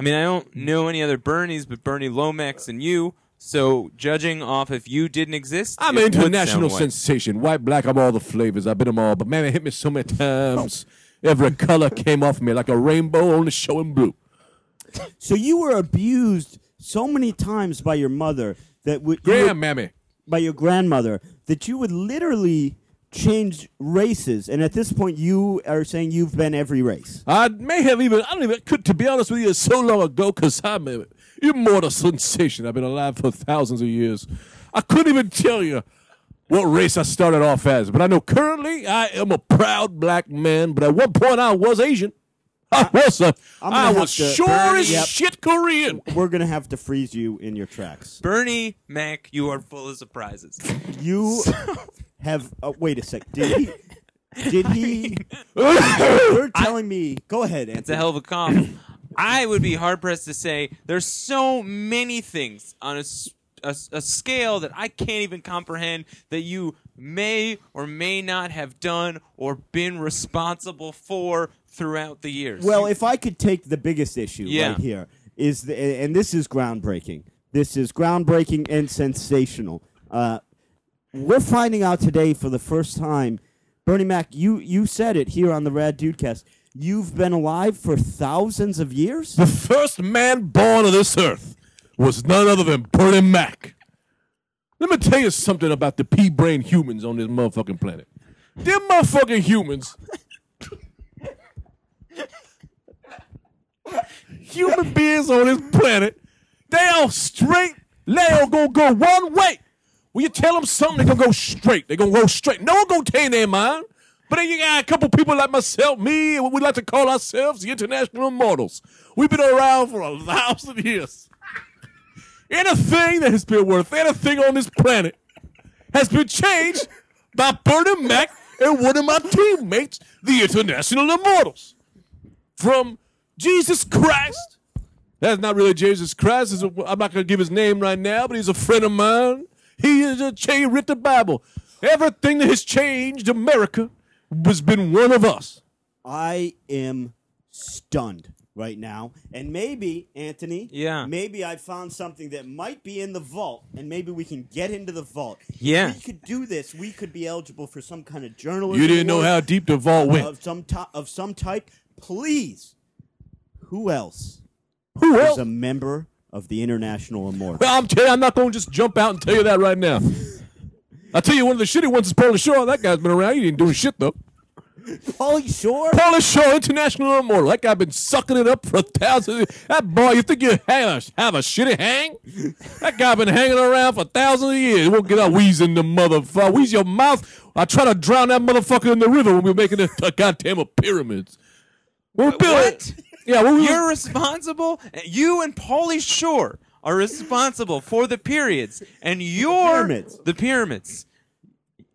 I mean, I don't know any other Bernies but Bernie Lomax and you. So judging off if you didn't exist, I'm it an would sound international sensation. White, black, I'm all the flavors. I've been them all. But man, it hit me so many times. Every color came off me like a rainbow only showing blue. So you were abused so many times by your mother that would- Grandmammy. by your grandmother that you would literally change races, and at this point, you are saying you've been every race. I may have even, I don't even, could, to be honest with you, it's so long ago because I'm a immortal sensation. I've been alive for thousands of years. I couldn't even tell you what race I started off as, but I know currently I am a proud black man, but at one point I was Asian. I ah, was a, I'm gonna I was to- sure as Yep. shit Korean. We're gonna have to freeze you in your tracks. Bernie Mac, you are full of surprises. You have. Uh, wait a sec. Did he? Did he? You're telling me. Go ahead, It's a hell of a cough. I would be hard pressed to say there's so many things on a a scale that I can't even comprehend that you may or may not have done or been responsible for throughout the years. Well, if I could take the biggest issue Yeah. right here is, the, and this is groundbreaking. This is groundbreaking and sensational. Uh, we're finding out today for the first time, Bernie Mac. You you said it here on the Rad Dudecast. You've been alive for thousands of years. The first man born on this earth was none other than Bernie Mac. Let me tell you something about the pea brain humans on this motherfucking planet. Them motherfucking humans. Human beings on this planet, they all straight. They all gonna go one way. When you tell them something, they're gonna go straight. They're gonna go straight. No one gonna change their mind. But then you got a couple people like myself, me, and what we like to call ourselves the international immortals. We've been around for a thousand years. Anything that has been worth anything on this planet has been changed by Bernie Mac and one of my teammates, the international immortals. From Jesus Christ. That's not really Jesus Christ. I'm not going to give his name right now, but he's a friend of mine. He is a chain writ the Bible. Everything that has changed America has been one of us. I am stunned right now. And maybe, Anthony, Yeah. maybe I found something that might be in the vault, and maybe we can get into the vault. Yeah. If we could do this, we could be eligible for some kind of journalism. You didn't know how deep the vault went. of some to- of some type. Please, who else Who is else? a member of the International Immortal? Well, I'm telling you, I'm not going to just jump out and tell you that right now. I tell you, one of the shitty ones is Pauly Shore. That guy's been around. He ain't doing shit though. Pauly Shore. Pauly Shore, international immortal. That guy's been sucking it up for a thousand. That boy, you think you have a, have a shitty hang? That guy's been hanging around for thousands of years. He won't get out wheezing the motherfucker. Wheeze your mouth. I try to drown that motherfucker in the river when we were making the, the goddamn pyramids. When we built- What? Yeah, when we You're responsible. You and Pauly Shore are responsible for the periods, and you're pyramids. the pyramids,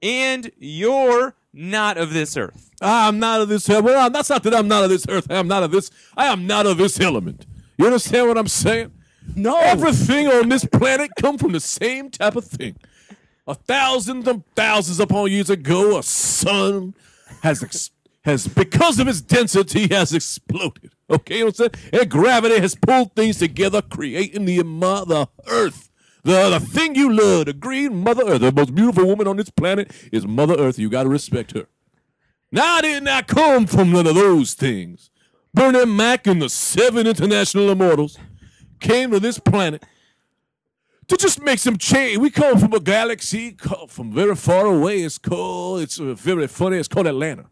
and you're not of this earth. I'm not of this. Well, that's not that I'm not of this earth. I'm not of this. I am not of this element. You understand what I'm saying? No. Everything on this planet come from the same type of thing. A thousand and thousands upon years ago, a sun has has because of its density has exploded. Okay, you know what I'm saying? And gravity has pulled things together, creating the mother Earth. The, the thing you love, the green Mother Earth, the most beautiful woman on this planet is Mother Earth. You got to respect her. Now I did not come from none of those things. Bernie Mac and the seven international immortals came to this planet to just make some change. We come from a galaxy from very far away. It's called, it's very funny, it's called Atlanta.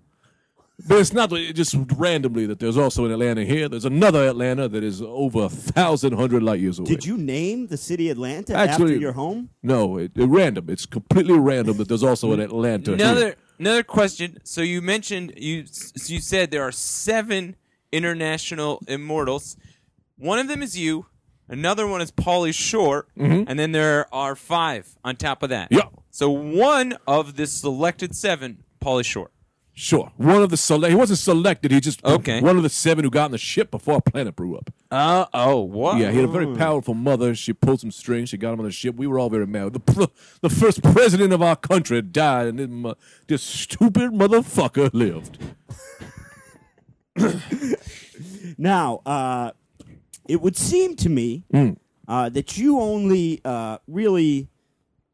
But it's not just randomly that there's also an Atlanta here. There's another Atlanta that is over a thousand hundred light years away. Did you name the city Atlanta Actually- after your home? No, it, it random. It's completely random that there's also an Atlanta. Another here. another question. So you mentioned you you said there are seven international immortals. One of them is you. Another one is Pauly Shore, and then there are five on top of that. Mm-hmm. Yeah. So one of the selected seven, Pauly Shore. Sure, one of the select. He wasn't selected. He just Okay. One of the seven who got on the ship before our planet blew up. Uh oh, what? Yeah, he had a very powerful mother. She pulled some strings. She got him on the ship. We were all very mad. The, pr- the first president of our country died, and this, mo- this stupid motherfucker lived. Now, uh, it would seem to me Mm. uh, that you only uh, really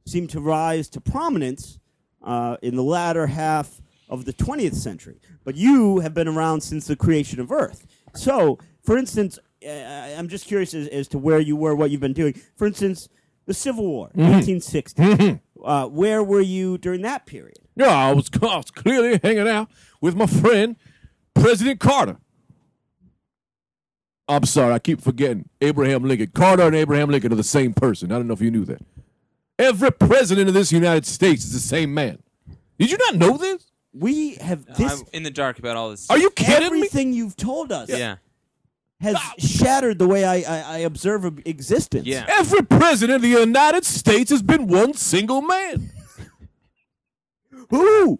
seem to rise to prominence uh, in the latter half of the 20th century. But you have been around since the creation of Earth. So, for instance, uh, I'm just curious as, as to where you were, what you've been doing. For instance, the Civil War, Mm-hmm. 1860. Uh, where were you during that period? Yeah, I was, I was clearly hanging out with my friend, President Carter. I'm sorry, I keep forgetting Abraham Lincoln. Carter and Abraham Lincoln are the same person. I don't know if you knew that. Every president of this United States is the same man. Did you not know this? We have this. I'm in the dark about all this. Are you kidding me? everything you've told us Yeah. has shattered the way I, I, I observe of existence. Yeah. Every president of the United States has been one single man. Who?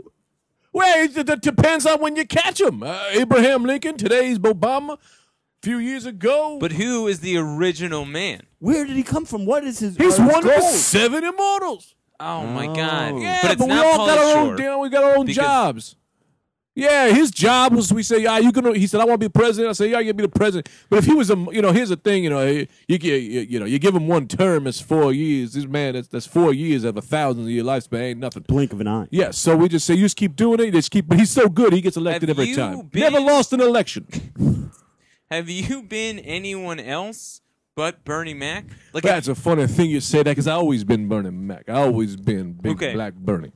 Well, it, it depends on when you catch him. Uh, Abraham Lincoln, today's Obama, a few years ago. But who is the original man? Where did he come from? What is his? he's are his one of the goals? seven immortals. Oh, my oh. God! Yeah, but it's we not all got Pauly our Shore. own. damn, we got our own Because- jobs. Yeah, his job was we say, yeah, you can. He said, I want to be president. I said, yeah, you can be the president. But if he was a, you know, here's the thing, you know, you get, you, you know, you give him one term, it's four years. This man, that's, that's four years of a thousand year lifespan, ain't nothing. Blink of an eye. Yeah, so we just say, you just keep doing it. You just keep. But he's so good, he gets elected Have every you time. been- Never lost an election. Have you been anyone else but Bernie Mac? Like, That's a funny thing you say that because I've always been Bernie Mac. I've always been big Okay. black Bernie.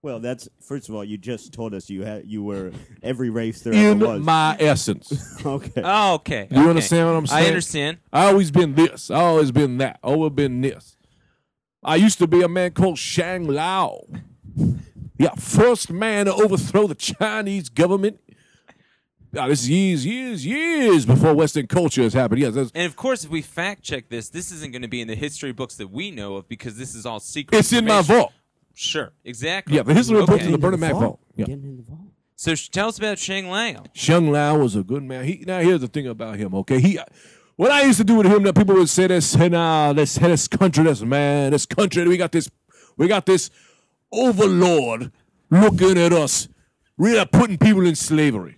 Well, that's first of all. You just told us you had you were every race there ever In was. my essence. okay. oh, okay. You okay. understand what I'm saying? I understand. I always been this. I always been that. I always been this. I used to be a man called Shang Lao. Yeah, first man to overthrow the Chinese government. Yeah, this is years, years, years before Western culture has happened. Yes, And of course, if we fact check this, this isn't going to be in the history books that we know of because this is all secret. it's in my vault. Sure, exactly. Yeah, the history Okay. books in the Bernie the Mac vault. vault. Yeah. Getting in the vault. So tell us about Shang Lao. Shang Lao was a good man. He now here's the thing about him. Okay, he what I used to do with him that people would say this, hey, nah, this this country, this man, this country, we got this, we got this overlord looking at us, really putting people in slavery.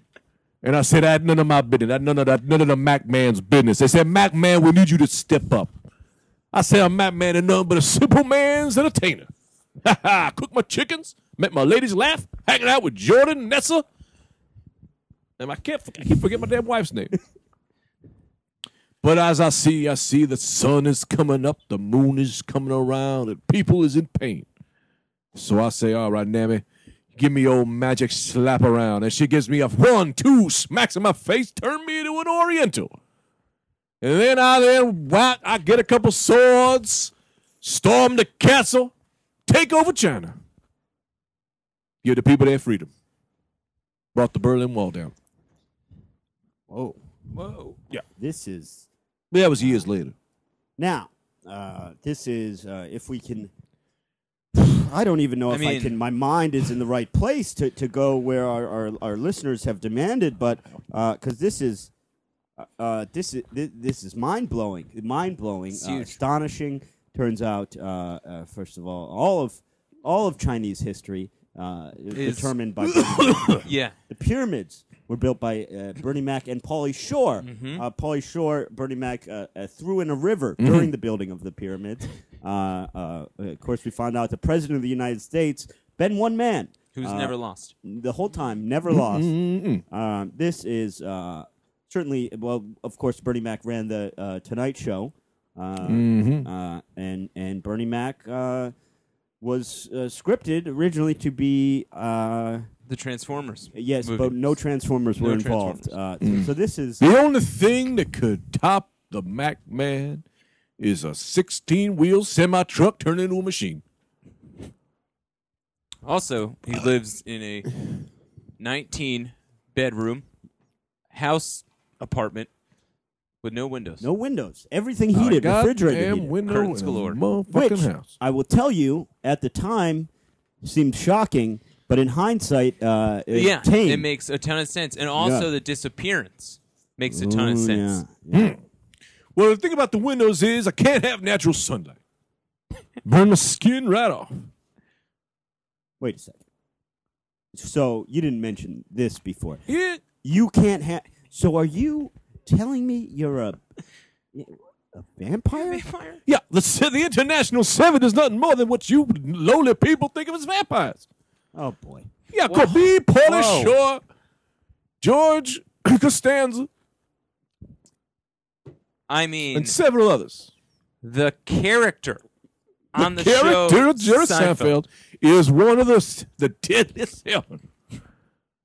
And I said, that none of my business. That none of that, none of the Mac man's business. They said, Mac man, we need you to step up. I said, I'm Mac man and nothing but a simple man's entertainer. Ha ha! Cook my chickens, make my ladies laugh, hanging out with Jordan Nessa. And I can't, I keep forgetting my damn wife's name. but as I see, I see the sun is coming up, the moon is coming around, and people is in pain. So I say, all right, Nammy, give me old magic slap around. And she gives me a one, two smacks in my face, turn me into an Oriental. And then I then whack, I get a couple swords, storm the castle, take over China. Give the people their freedom. Brought the Berlin Wall down. Whoa. Whoa. Yeah. This is That was years later. now. Uh, this is uh, if we can. I don't even know I if I can. My mind is in the right place to, to go where our, our, our listeners have demanded, but because this is uh, uh, this is this, this is mind blowing, mind blowing, uh, astonishing. Turns out, uh, uh, first of all, all of all of Chinese history uh, is Is- determined by Yeah. the pyramids were built by uh, Bernie Mac and Pauly Shore. Mm-hmm. Uh, Pauly Shore, Bernie Mac uh, uh, threw in a river Mm-hmm. during the building of the pyramids. Uh, uh, of course, we found out the president of the United States been one man Who's Uh, never lost. the whole time, never lost. Um, this is uh, certainly well. Of course, Bernie Mac ran the uh, Tonight Show, uh, and and Bernie Mac uh, was uh, scripted originally to be uh, the Transformers. Yes, movie. but no Transformers were No involved. Uh, so, so this is The only thing that could top the Mac Man is a 16 wheel semi truck turned into a machine. Also, he lives in a 19 bedroom house apartment with no windows. no windows. Everything heated, A refrigerated. goddamn heated. window Curtains in a galore. Motherfucking Which house. I will tell you at the time seemed shocking, but in hindsight, uh, it yeah, tame. it makes a ton of sense, and also Yeah. the disappearance makes a ton of Ooh, sense. yeah, yeah. Well, the thing about the windows is I can't have natural sunlight. Burn my skin right off. Wait a second. So you didn't mention this before. Yeah. You can't have. So are you telling me you're a a vampire? Yeah, the, the International Seven is nothing more than what you lowly people think of as vampires. Oh boy. Yeah, could be Pauly Whoa. Shore, George Costanza, I mean, and several others. the character on the, character show of Jerry Seinfeld is one of the the deadliest.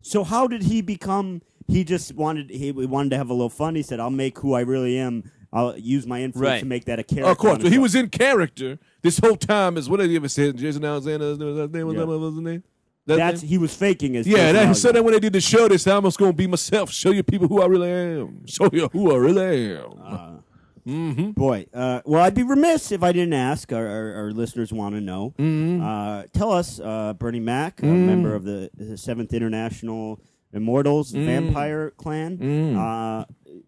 So how did he become? He just wanted he wanted to have a little fun. He said, "I'll make who I really am. I'll use my influence Right. to make that a character." Of course, on he was in character this whole time. Is what did he ever say? Jason Alexander. His name was his name. Yeah. what was his name? That That's he was faking his. Yeah, that, personality. so then when they did the show, they said, I'm just going to be myself, show you people who I really am. Show you who I really am. mm-hmm. Boy, uh, well, I'd be remiss if I didn't ask. Our, our, our listeners want to know. Mm-hmm. Uh, tell us, uh, Bernie Mac, a member of the, the Seventh International Immortals Mm. Vampire Clan, uh,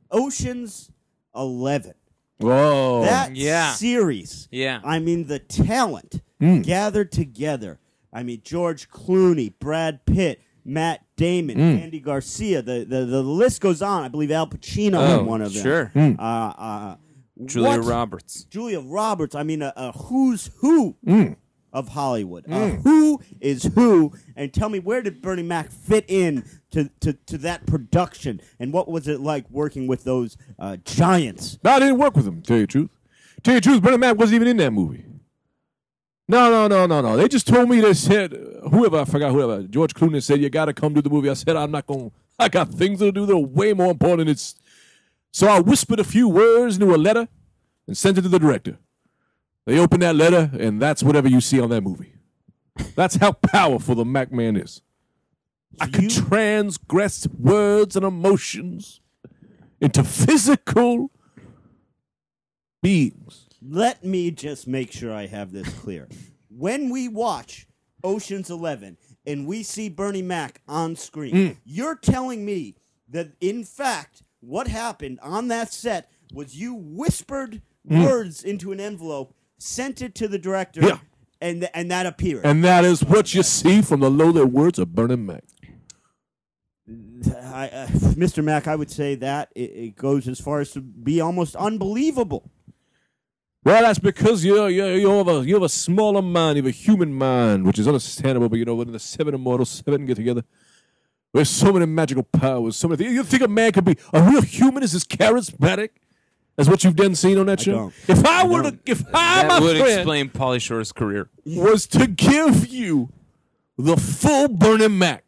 Ocean's Eleven. Whoa. that yeah. series. Yeah. I mean, the talent Mm. gathered together. I mean, George Clooney, Brad Pitt, Matt Damon, Mm. Andy Garcia. The, the the list goes on. I believe Al Pacino Oh, one of them. sure. Mm. Uh, uh, Julia what- Roberts. Julia Roberts. I mean, a, a who's who Mm. of Hollywood. A who is who? And tell me, where did Bernie Mac fit in to, to, to that production? And what was it like working with those uh, giants? No, I didn't work with him, tell you the truth. Tell you the truth, Bernie Mac wasn't even in that movie. No, no, no, no, no. They just told me they said whoever I forgot whoever George Clooney said you got to come do the movie. I said I'm not going. I got things to do that are way more important. It's so I whispered a few words into a letter and sent it to the director. They opened that letter and that's whatever you see on that movie. That's how powerful the Mac Man is. I could transgress words and emotions into physical beings. Let me just make sure I have this clear. when we watch Ocean's Eleven and we see Bernie Mac on screen, Mm. you're telling me that in fact what happened on that set was you whispered words into an envelope, sent it to the director, Mm. Yeah. and th- and that appeared. And that is what you see from the lowly words of Bernie Mac. I, uh, Mr. Mac, I would say that it, it goes as far as to be almost unbelievable. Well, that's because you're, you're, you have a, you have a smaller mind, you have a human mind, which is understandable, but you know, when the seven immortals, seven get together, there's so many magical powers, so many things. You think a man could be, a real human is as charismatic as what you've done seen on that show? don't. If I, I were don't. to, if I, That my would friend, explain Pauly Shore's career. was to give you the full Bernie Mac,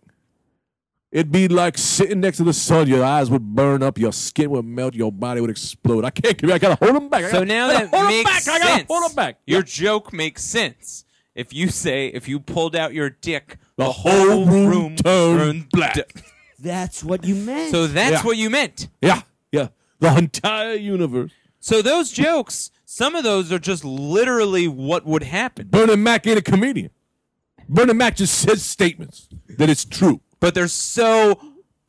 it'd be like sitting next to the sun. Your eyes would burn up, your skin would melt, your body would explode. I can't give you. I gotta hold them back. I So gotta- now I gotta that hold 'em makes back. I gotta sense. hold them back. Your joke makes sense. If you say if you pulled out your dick, The whole room turned black. d- That's what you meant. So that's Yeah. what you meant. Yeah, yeah. The entire universe. So those jokes, some of those are just literally what would happen, Bernie Mac ain't a comedian. Bernie Mac just says statements that it's true. But they're so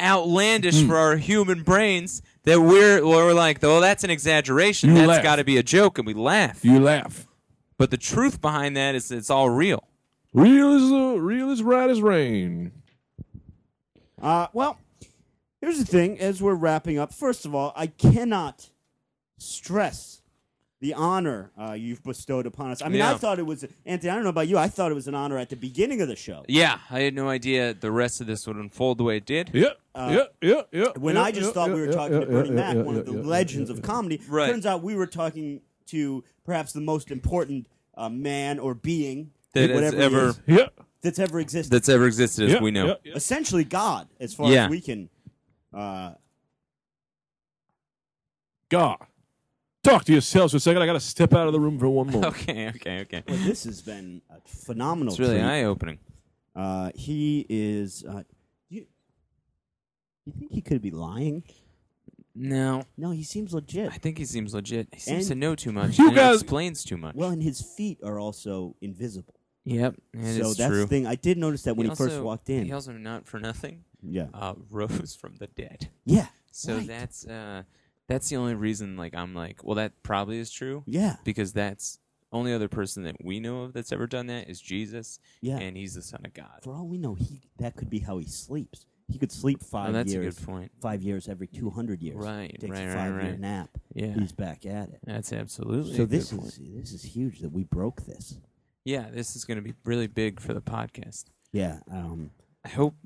outlandish Hmm. for our human brains that we're we're like, well, that's an exaggeration. You That's laugh. got to be a joke, and we laugh. You laugh. But the truth behind that is it's all real. Real as uh, real as right as rain. Uh, well, here's the thing as we're wrapping up. First of all, I cannot stress the honor uh, you've bestowed upon us. I mean, I thought it was, Anthony, I don't know about you, I thought it was an honor at the beginning of the show. Yeah, I had no idea the rest of this would unfold the way it did. Yeah, yeah, yeah, yeah. When yeah, I just yeah, thought we yeah, were yeah, talking to Bernie yeah, Mac, yeah, one of the yeah, legends yeah, of comedy, Right. turns out we were talking to perhaps the most important uh, man or being That has whatever ever- is, Yeah. that's ever existed. that's ever existed as Yeah, we know. yeah, yeah. Essentially, God, as far Yeah. as we can. Uh, God. Talk to yourselves for a second. I got to step out of the room for one moment. Okay, okay, okay. well, this has been a phenomenal. It's really treat. eye opening. Uh, he is. Uh, you, you think he could be lying? No, No, he seems legit. I think he seems legit. He seems And- to know too much. You and guys- it explains too much. Well, and his feet are also invisible. yep, it so is that's true. the thing. I did notice that when he, also, first walked in. He also not for nothing yeah. uh, rose from the dead. Yeah. So Right. that's uh, that's the only reason. Like I'm like, well, that probably is true Yeah. because that's only other person that we know of that's ever done that is Jesus, Yeah. and he's the Son of God. For all we know, he that could be how he sleeps. He could sleep Oh, five that's years. a good point. Five years every two hundred years. Right, Takes right, a right, five year right. nap. Yeah, He's back at it. that's absolutely. So this good point. is this is huge that we broke this. yeah, this is going to be really big for the podcast. Yeah. Um. I hope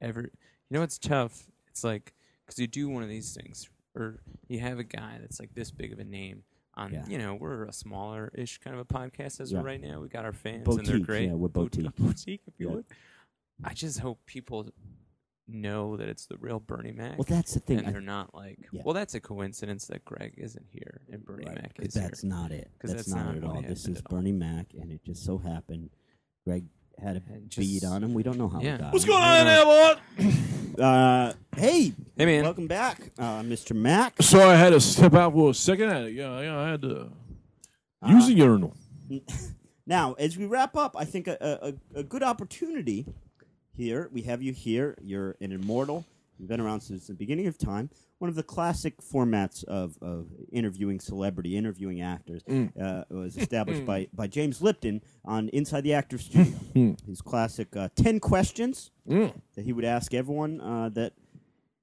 ever. You know, it's tough. It's like because you do one of these things, or you have a guy that's like this big of a name. On Yeah. you know, we're a smaller-ish kind of a podcast as Yeah. of right now. We got our fans, and they're great. yeah, we're Bout- boutique. boutique, if you Yeah. would. I just hope people know that it's the real Bernie Mac. Well, that's the thing. and I- they're not like, Yeah. well, that's a coincidence that Greg isn't here and Bernie right, Mac 'cause is that's here. not it. That's, that's not, not it at all. This is at all. Bernie Mac, and it just so happened Greg had a And bead on him. We don't know how Yeah. it got. What's going on in there, boy? Uh, hey, Hey, man. welcome back, uh, Mr. Mac. Sorry, I had to step out for a second. I, yeah, yeah, I had to use the urinal. Now, as we wrap up, I think a, a, a- a good opportunity here. We have you here. You're an immortal. You've been around since the beginning of time. One of the classic formats of, of interviewing celebrity, interviewing actors, uh, was established by, by James Lipton on Inside the Actor Studio. His classic uh, 10 questions Mm. that he would ask everyone uh, that,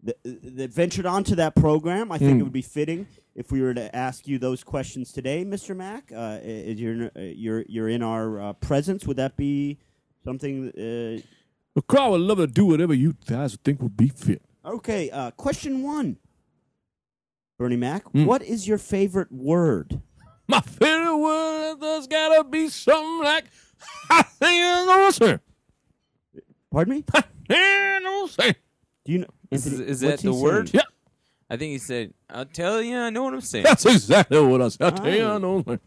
that that ventured onto that program. I think it would be fitting if we were to ask you those questions today, Mr. Mac. Uh, is you're uh, you're you're in our uh, presence. Would that be something? Uh, The crowd would love to do whatever you guys think would be fit. Okay. Uh, question one. Bernie Mac, Hmm. what is your favorite word? My favorite word there's gotta be something like I think I know what I'm Pardon me. saying. No say. Do you know? Is- Anthony, is what's that he the word? saying? Yeah, I think he said, "I'll tell you, I know what I'm saying." that's exactly what I said. I'll tell you. I know. what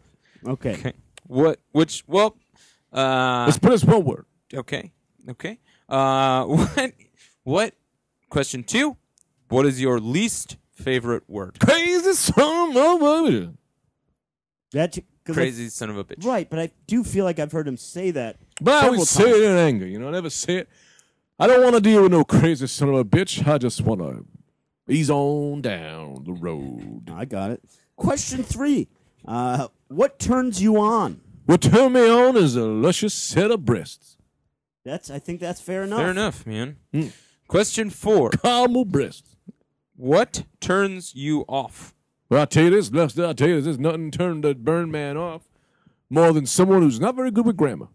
I'm. Okay. Okay. What? Which? Well. Uh. Let's put this one word. Okay. Okay. Uh. What? What? Question two. What is your least favorite word? Crazy son of a bitch. That's 'cause I- Crazy son of a bitch. right, but I do feel like I've heard him say that. But I several always say it in anger. You know, I never say it. I don't want to deal with no crazy son of a bitch. I just want to ease on down the road. I got it. Question three. Uh, what turns you on? What turned me on is a luscious set of breasts. That's. I think that's fair enough. Fair enough, man. Hmm. Question four. Caramel breasts. What turns you off? Well, I'll tell you this, Lester, I'll tell you this, there's nothing turned that burn man off more than someone who's not very good with grammar.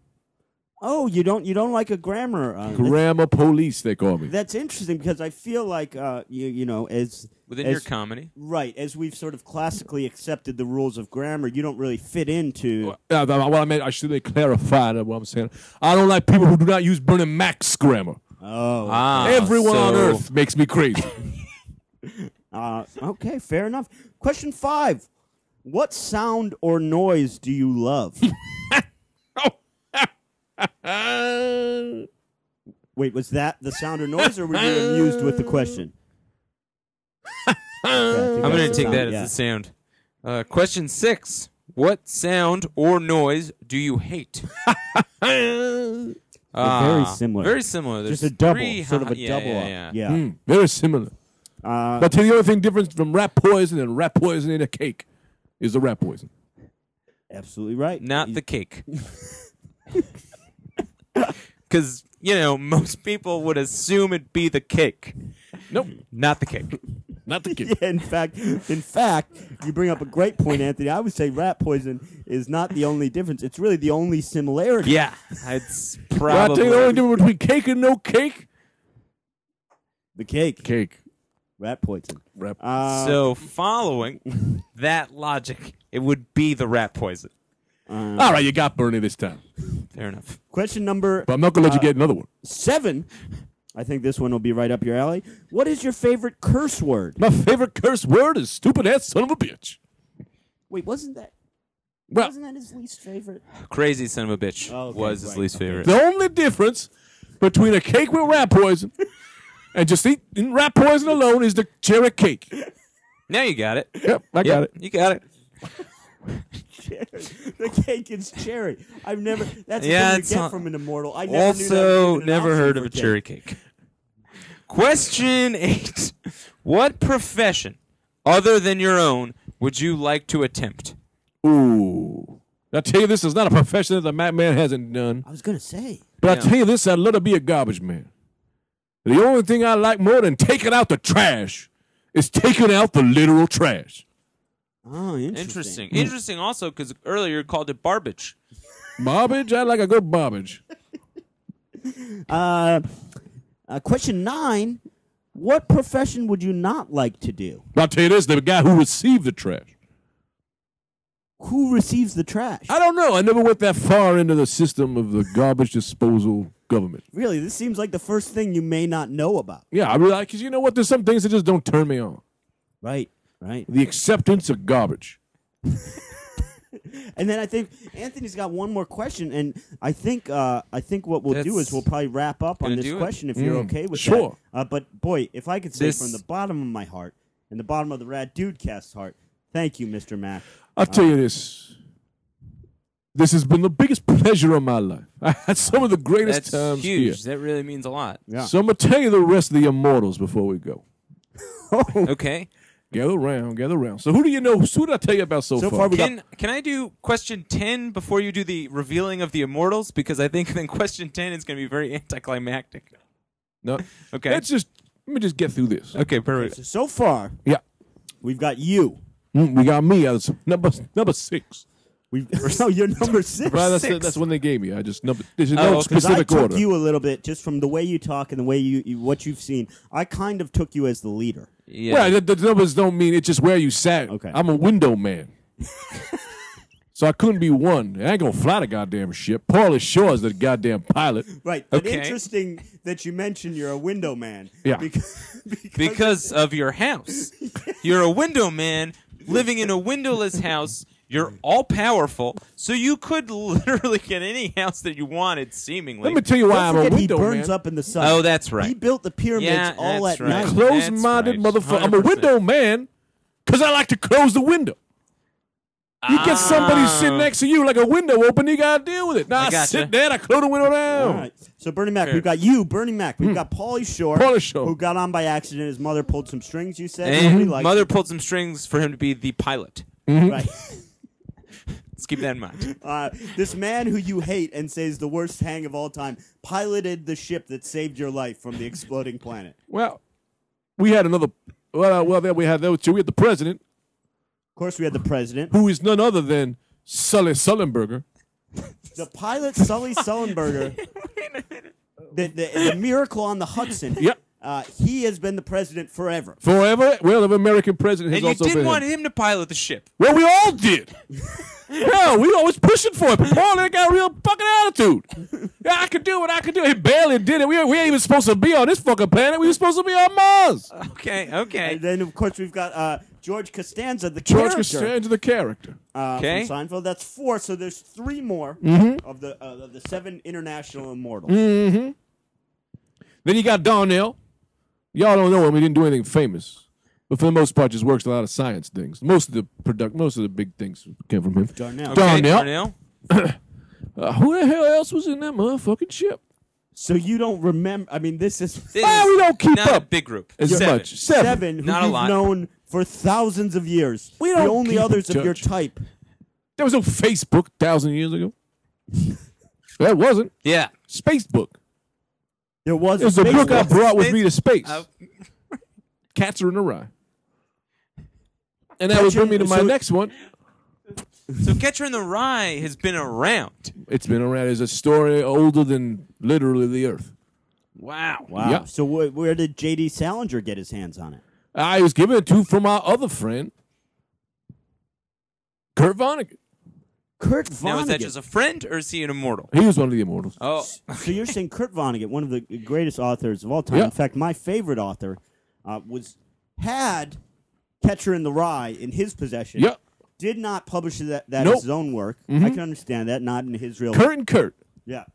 Oh, you don't. You don't like a grammar. Uh, Grammar police, they call me. that's interesting because I feel like uh, you. You know, as Within as, your comedy. right as we've sort of classically accepted the rules of grammar, you don't really fit into. Uh, what I meant, I should clarify that what I'm saying. I don't like people who do not use Bernie Mac's grammar. Oh. Ah, Everyone on so- earth makes me crazy. Uh, okay, fair enough. Question five. What sound or noise do you love? Uh, Wait, was that the sound or noise, or were you amused with the question? I'm That's going to take sound, that as yeah. the sound. Uh, question six. What sound or noise do you hate? Very Ah, similar. Very similar. There's Just a double, three sort of hi- a yeah, double yeah, up. yeah. Yeah. Hmm, very similar. Uh, But tell you the only thing different from rat poison and rat poison in a cake is the rat poison. absolutely right. Not You- the cake. Because, you know, most people would assume it'd be the cake. Nope, Not the cake. Not the cake. Yeah, in fact, in fact, you bring up a great point, Anthony. I would say rat poison is not the only difference. It's really the only similarity. Yeah. It's Well, I tell you the only difference between cake and no cake. The cake, Cake. rat poison. Rat. Uh, So, following that logic, it would be the rat poison. Uh, All right, you got Bernie this time. Fair enough. question number But I'm not going to let you get another one. seven. I think this one will be right up your alley. What is your favorite curse word? My favorite curse word is stupid ass son of a bitch. Wait, wasn't that Well, wasn't that his least favorite? Crazy son of a bitch Oh, okay, was his right, least okay. favorite. the only difference between a cake with rat poison and just eating rat poison alone is the cherry cake. Now you got it. Yep, I got it. You got it. the cake is cherry. I've never. That's Yeah, a thing it's you get not- from an immortal. I never knew that was Also, even never heard of a cake. cherry cake. Question eight: What profession, other than your own, would you like to attempt? Ooh. I tell you, this is not a profession that the madman hasn't done. I was gonna say. But I tell you this, I'd love to be a garbage man. The only thing I like more than taking out the trash is taking out the literal trash. Oh, interesting. Interesting. Interesting. Also, because earlier you called it barbage. Barbage? I like a good barbage. Uh, uh, question nine: What profession would you not like to do? I'll tell you this, the guy who received the trash. Who receives the trash? I don't know. I never went that far into the system of the garbage disposal government. Really, this seems like the first thing you may not know about. Yeah, I really because you know what? There's some things that just don't turn me on. Right. Right. The acceptance of garbage. And then I think Anthony's got one more question, and I think uh, I think what we'll do is we'll probably wrap up on gonna this do it. question if you're Mm, okay with sure. that. Uh, but boy, if I could say This- from the bottom of my heart and the bottom of the Rad Dude Cast heart, thank you, Mr. Mac. I'll tell you this. This has been the biggest pleasure of my life. I had some of the greatest That's times huge. here. That really means a lot. Yeah. So I'm gonna tell you the rest of the immortals before we go. Okay. Gather around, gather around. So who do you know? Who did I tell you about so, So far we got- Can can I do question ten before you do the revealing of the immortals? Because I think then question ten is going to be very anticlimactic. no. Okay. Let's just let me just get through this. Okay. Perfect. So, so far, Yeah. we've got you. Mm, we got me as number number six. We've no, you're number six. Right, that's, Six. that's when they gave me. I just number. There's Oh, no I specific took order. you a little bit just from the way you talk and the way you, you what you've seen. I kind of took you as the leader. Yeah. Well, the, the numbers don't mean it's just where you sat. Okay. I'm a window man. so I couldn't be one. I ain't gonna fly the goddamn ship. Pauly Shore is the goddamn pilot. Right. But Okay. interesting that you mentioned you're a window man. Yeah. Because, because, because of your house. You're a window man living in a windowless house. You're all powerful, so you could literally get any house that you wanted, seemingly. Let me tell you why I'm don't a forget he window burns man. up in the sun. Oh, that's right. He built the pyramids Yeah, all that's at right. night. Close-minded That's right. motherfucker. I'm a 100%. window man because I like to close the window. You get somebody sitting next to you like a window open, you gotta deal with it. Now I I, gotcha. sit there, I close the window down. All right. So Bernie Mac, we've got you, Bernie Mac. We've got Pauly Shore, Hmm. Pauly Shore. who got on by accident. His mother pulled some strings. You said And Nobody liked mother pulled some strings for him to be the pilot. Right. Let's keep that in mind. Uh, this man who you hate and say is the worst hang of all time piloted the ship that saved your life from the exploding planet. Well, we had another. Well, uh, well, then we had those two. We had the president, Of course, we had the president, who is none other than Sully Sullenberger. the pilot Sully Sullenberger, the, the, the miracle on the Hudson. Yep. Uh, he has been the president forever. Forever, well, the American president has And you also didn't been. want him. him to pilot the ship. Well, we all did. Hell, we always pushing for it. But Paul ain't got a real fucking attitude. Yeah, I could do what I could do it. He barely did it. We, we ain't even supposed to be on this fucking planet. We were supposed to be on Mars. Okay, okay. And then, of course, we've got uh, George Costanza, the George character Costanza, the character. uh, Okay. from Seinfeld. That's four. So there's three more Mm-hmm. of the uh, of the seven international immortals. Mm. Then you got Darnell. Y'all don't know him. He didn't do anything famous. But for the most part, just works a lot of science things. Most of the product, most of the big things came from him. Darnell. Okay, Darnell. Darnell. Uh, who the hell else was in that motherfucking ship? So you don't remember? I mean, this is This Ah, we don't keep not a up big group. as Seven. much. Seven. seven who Not a you've lot. known for thousands of years. We the don't the only keep others of your touch. type. There was no Facebook thousand years ago. that wasn't. Yeah. Spacebook. There was It was a space book I brought with me to space. Uh, Catcher in the Rye. And that would bring me to my So- next one. so Catcher in the Rye has been around. It's been around as a story older than literally the earth. Wow. Wow. Yep. So wh- where did J.D. Salinger get his hands on it? I was given it to from my other friend, Kurt Vonnegut. Kurt Vonnegut. Now, is that just a friend or is he an immortal? He was one of the immortals. Oh, so you're saying Kurt Vonnegut, one of the greatest authors of all time. Yeah. In fact, my favorite author uh, was had Catcher in the Rye in his possession. Yeah. Did not publish that, that Nope. as his own work. I Mhm. can understand that. Not in his real. Kurt and Kurt. Yeah.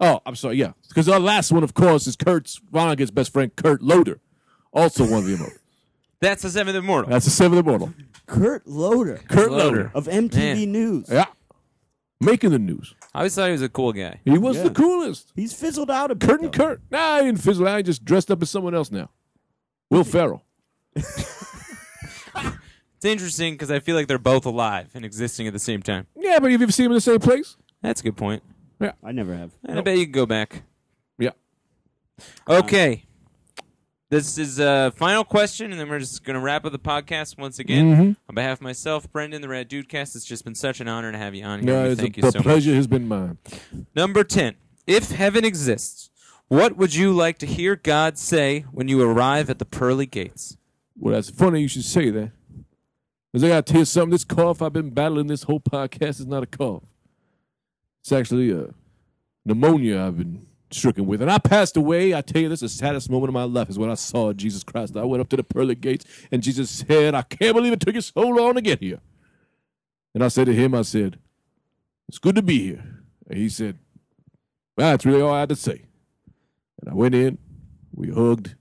Oh, I'm sorry. Yeah, because our last one, of course, is Kurt's Vonnegut's best friend, Kurt Loder, also one of the immortals. That's the seventh immortal. That's the seventh immortal. Kurt Loder Kurt Loder. Loder. of MTV Man. News. Yeah, making the news. I always thought he was a cool guy. He was Yeah. the coolest. He's fizzled out a bit. Kurt and though. Kurt. Nah, I didn't fizzle out. He just dressed up as someone else now. Will Ferrell. It's interesting because I feel like they're both alive and existing at the same time. Yeah, but have you ever seen him in the same place? That's a good point. Yeah. I never have. And I bet you can go back. Yeah. Okay. This is a final question, and then we're just going to wrap up the podcast once again. Mhm. On behalf of myself, Brendan, the Rad Dudecast, it's just been such an honor to have you on here. No, it's Thank a, you the so much. pleasure has been mine. Number 10. If heaven exists, what would you like to hear God say when you arrive at the pearly gates? Well, that's funny you should say that. Because I got to tell you something. This cough I've been battling this whole podcast is not a cough. It's actually a pneumonia I've been stricken with. And I passed away. I tell you, this is the saddest moment of my life is when I saw Jesus Christ. I went up to the pearly gates, and Jesus said, I can't believe it took you so long to get here. And I said to him, I said, It's good to be here. And he said, well, That's really all I had to say. And I went in, we hugged,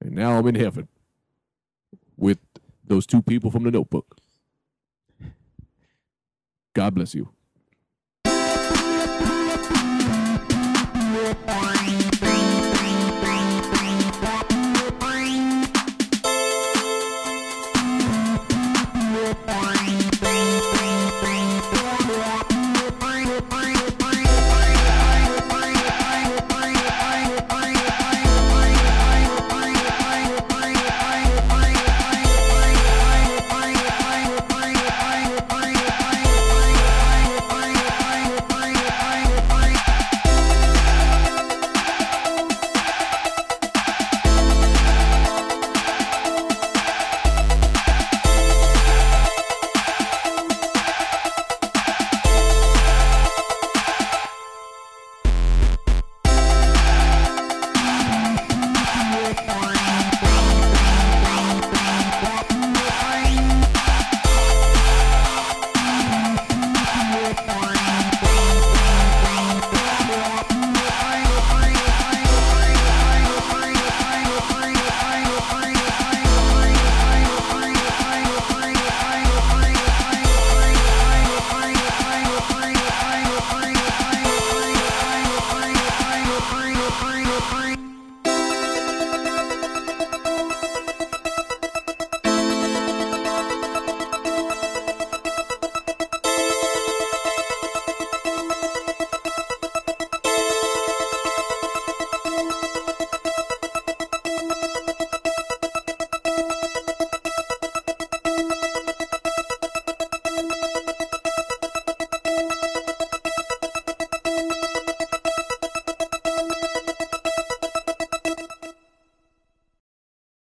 and now I'm in heaven with those two people from the notebook. God bless you.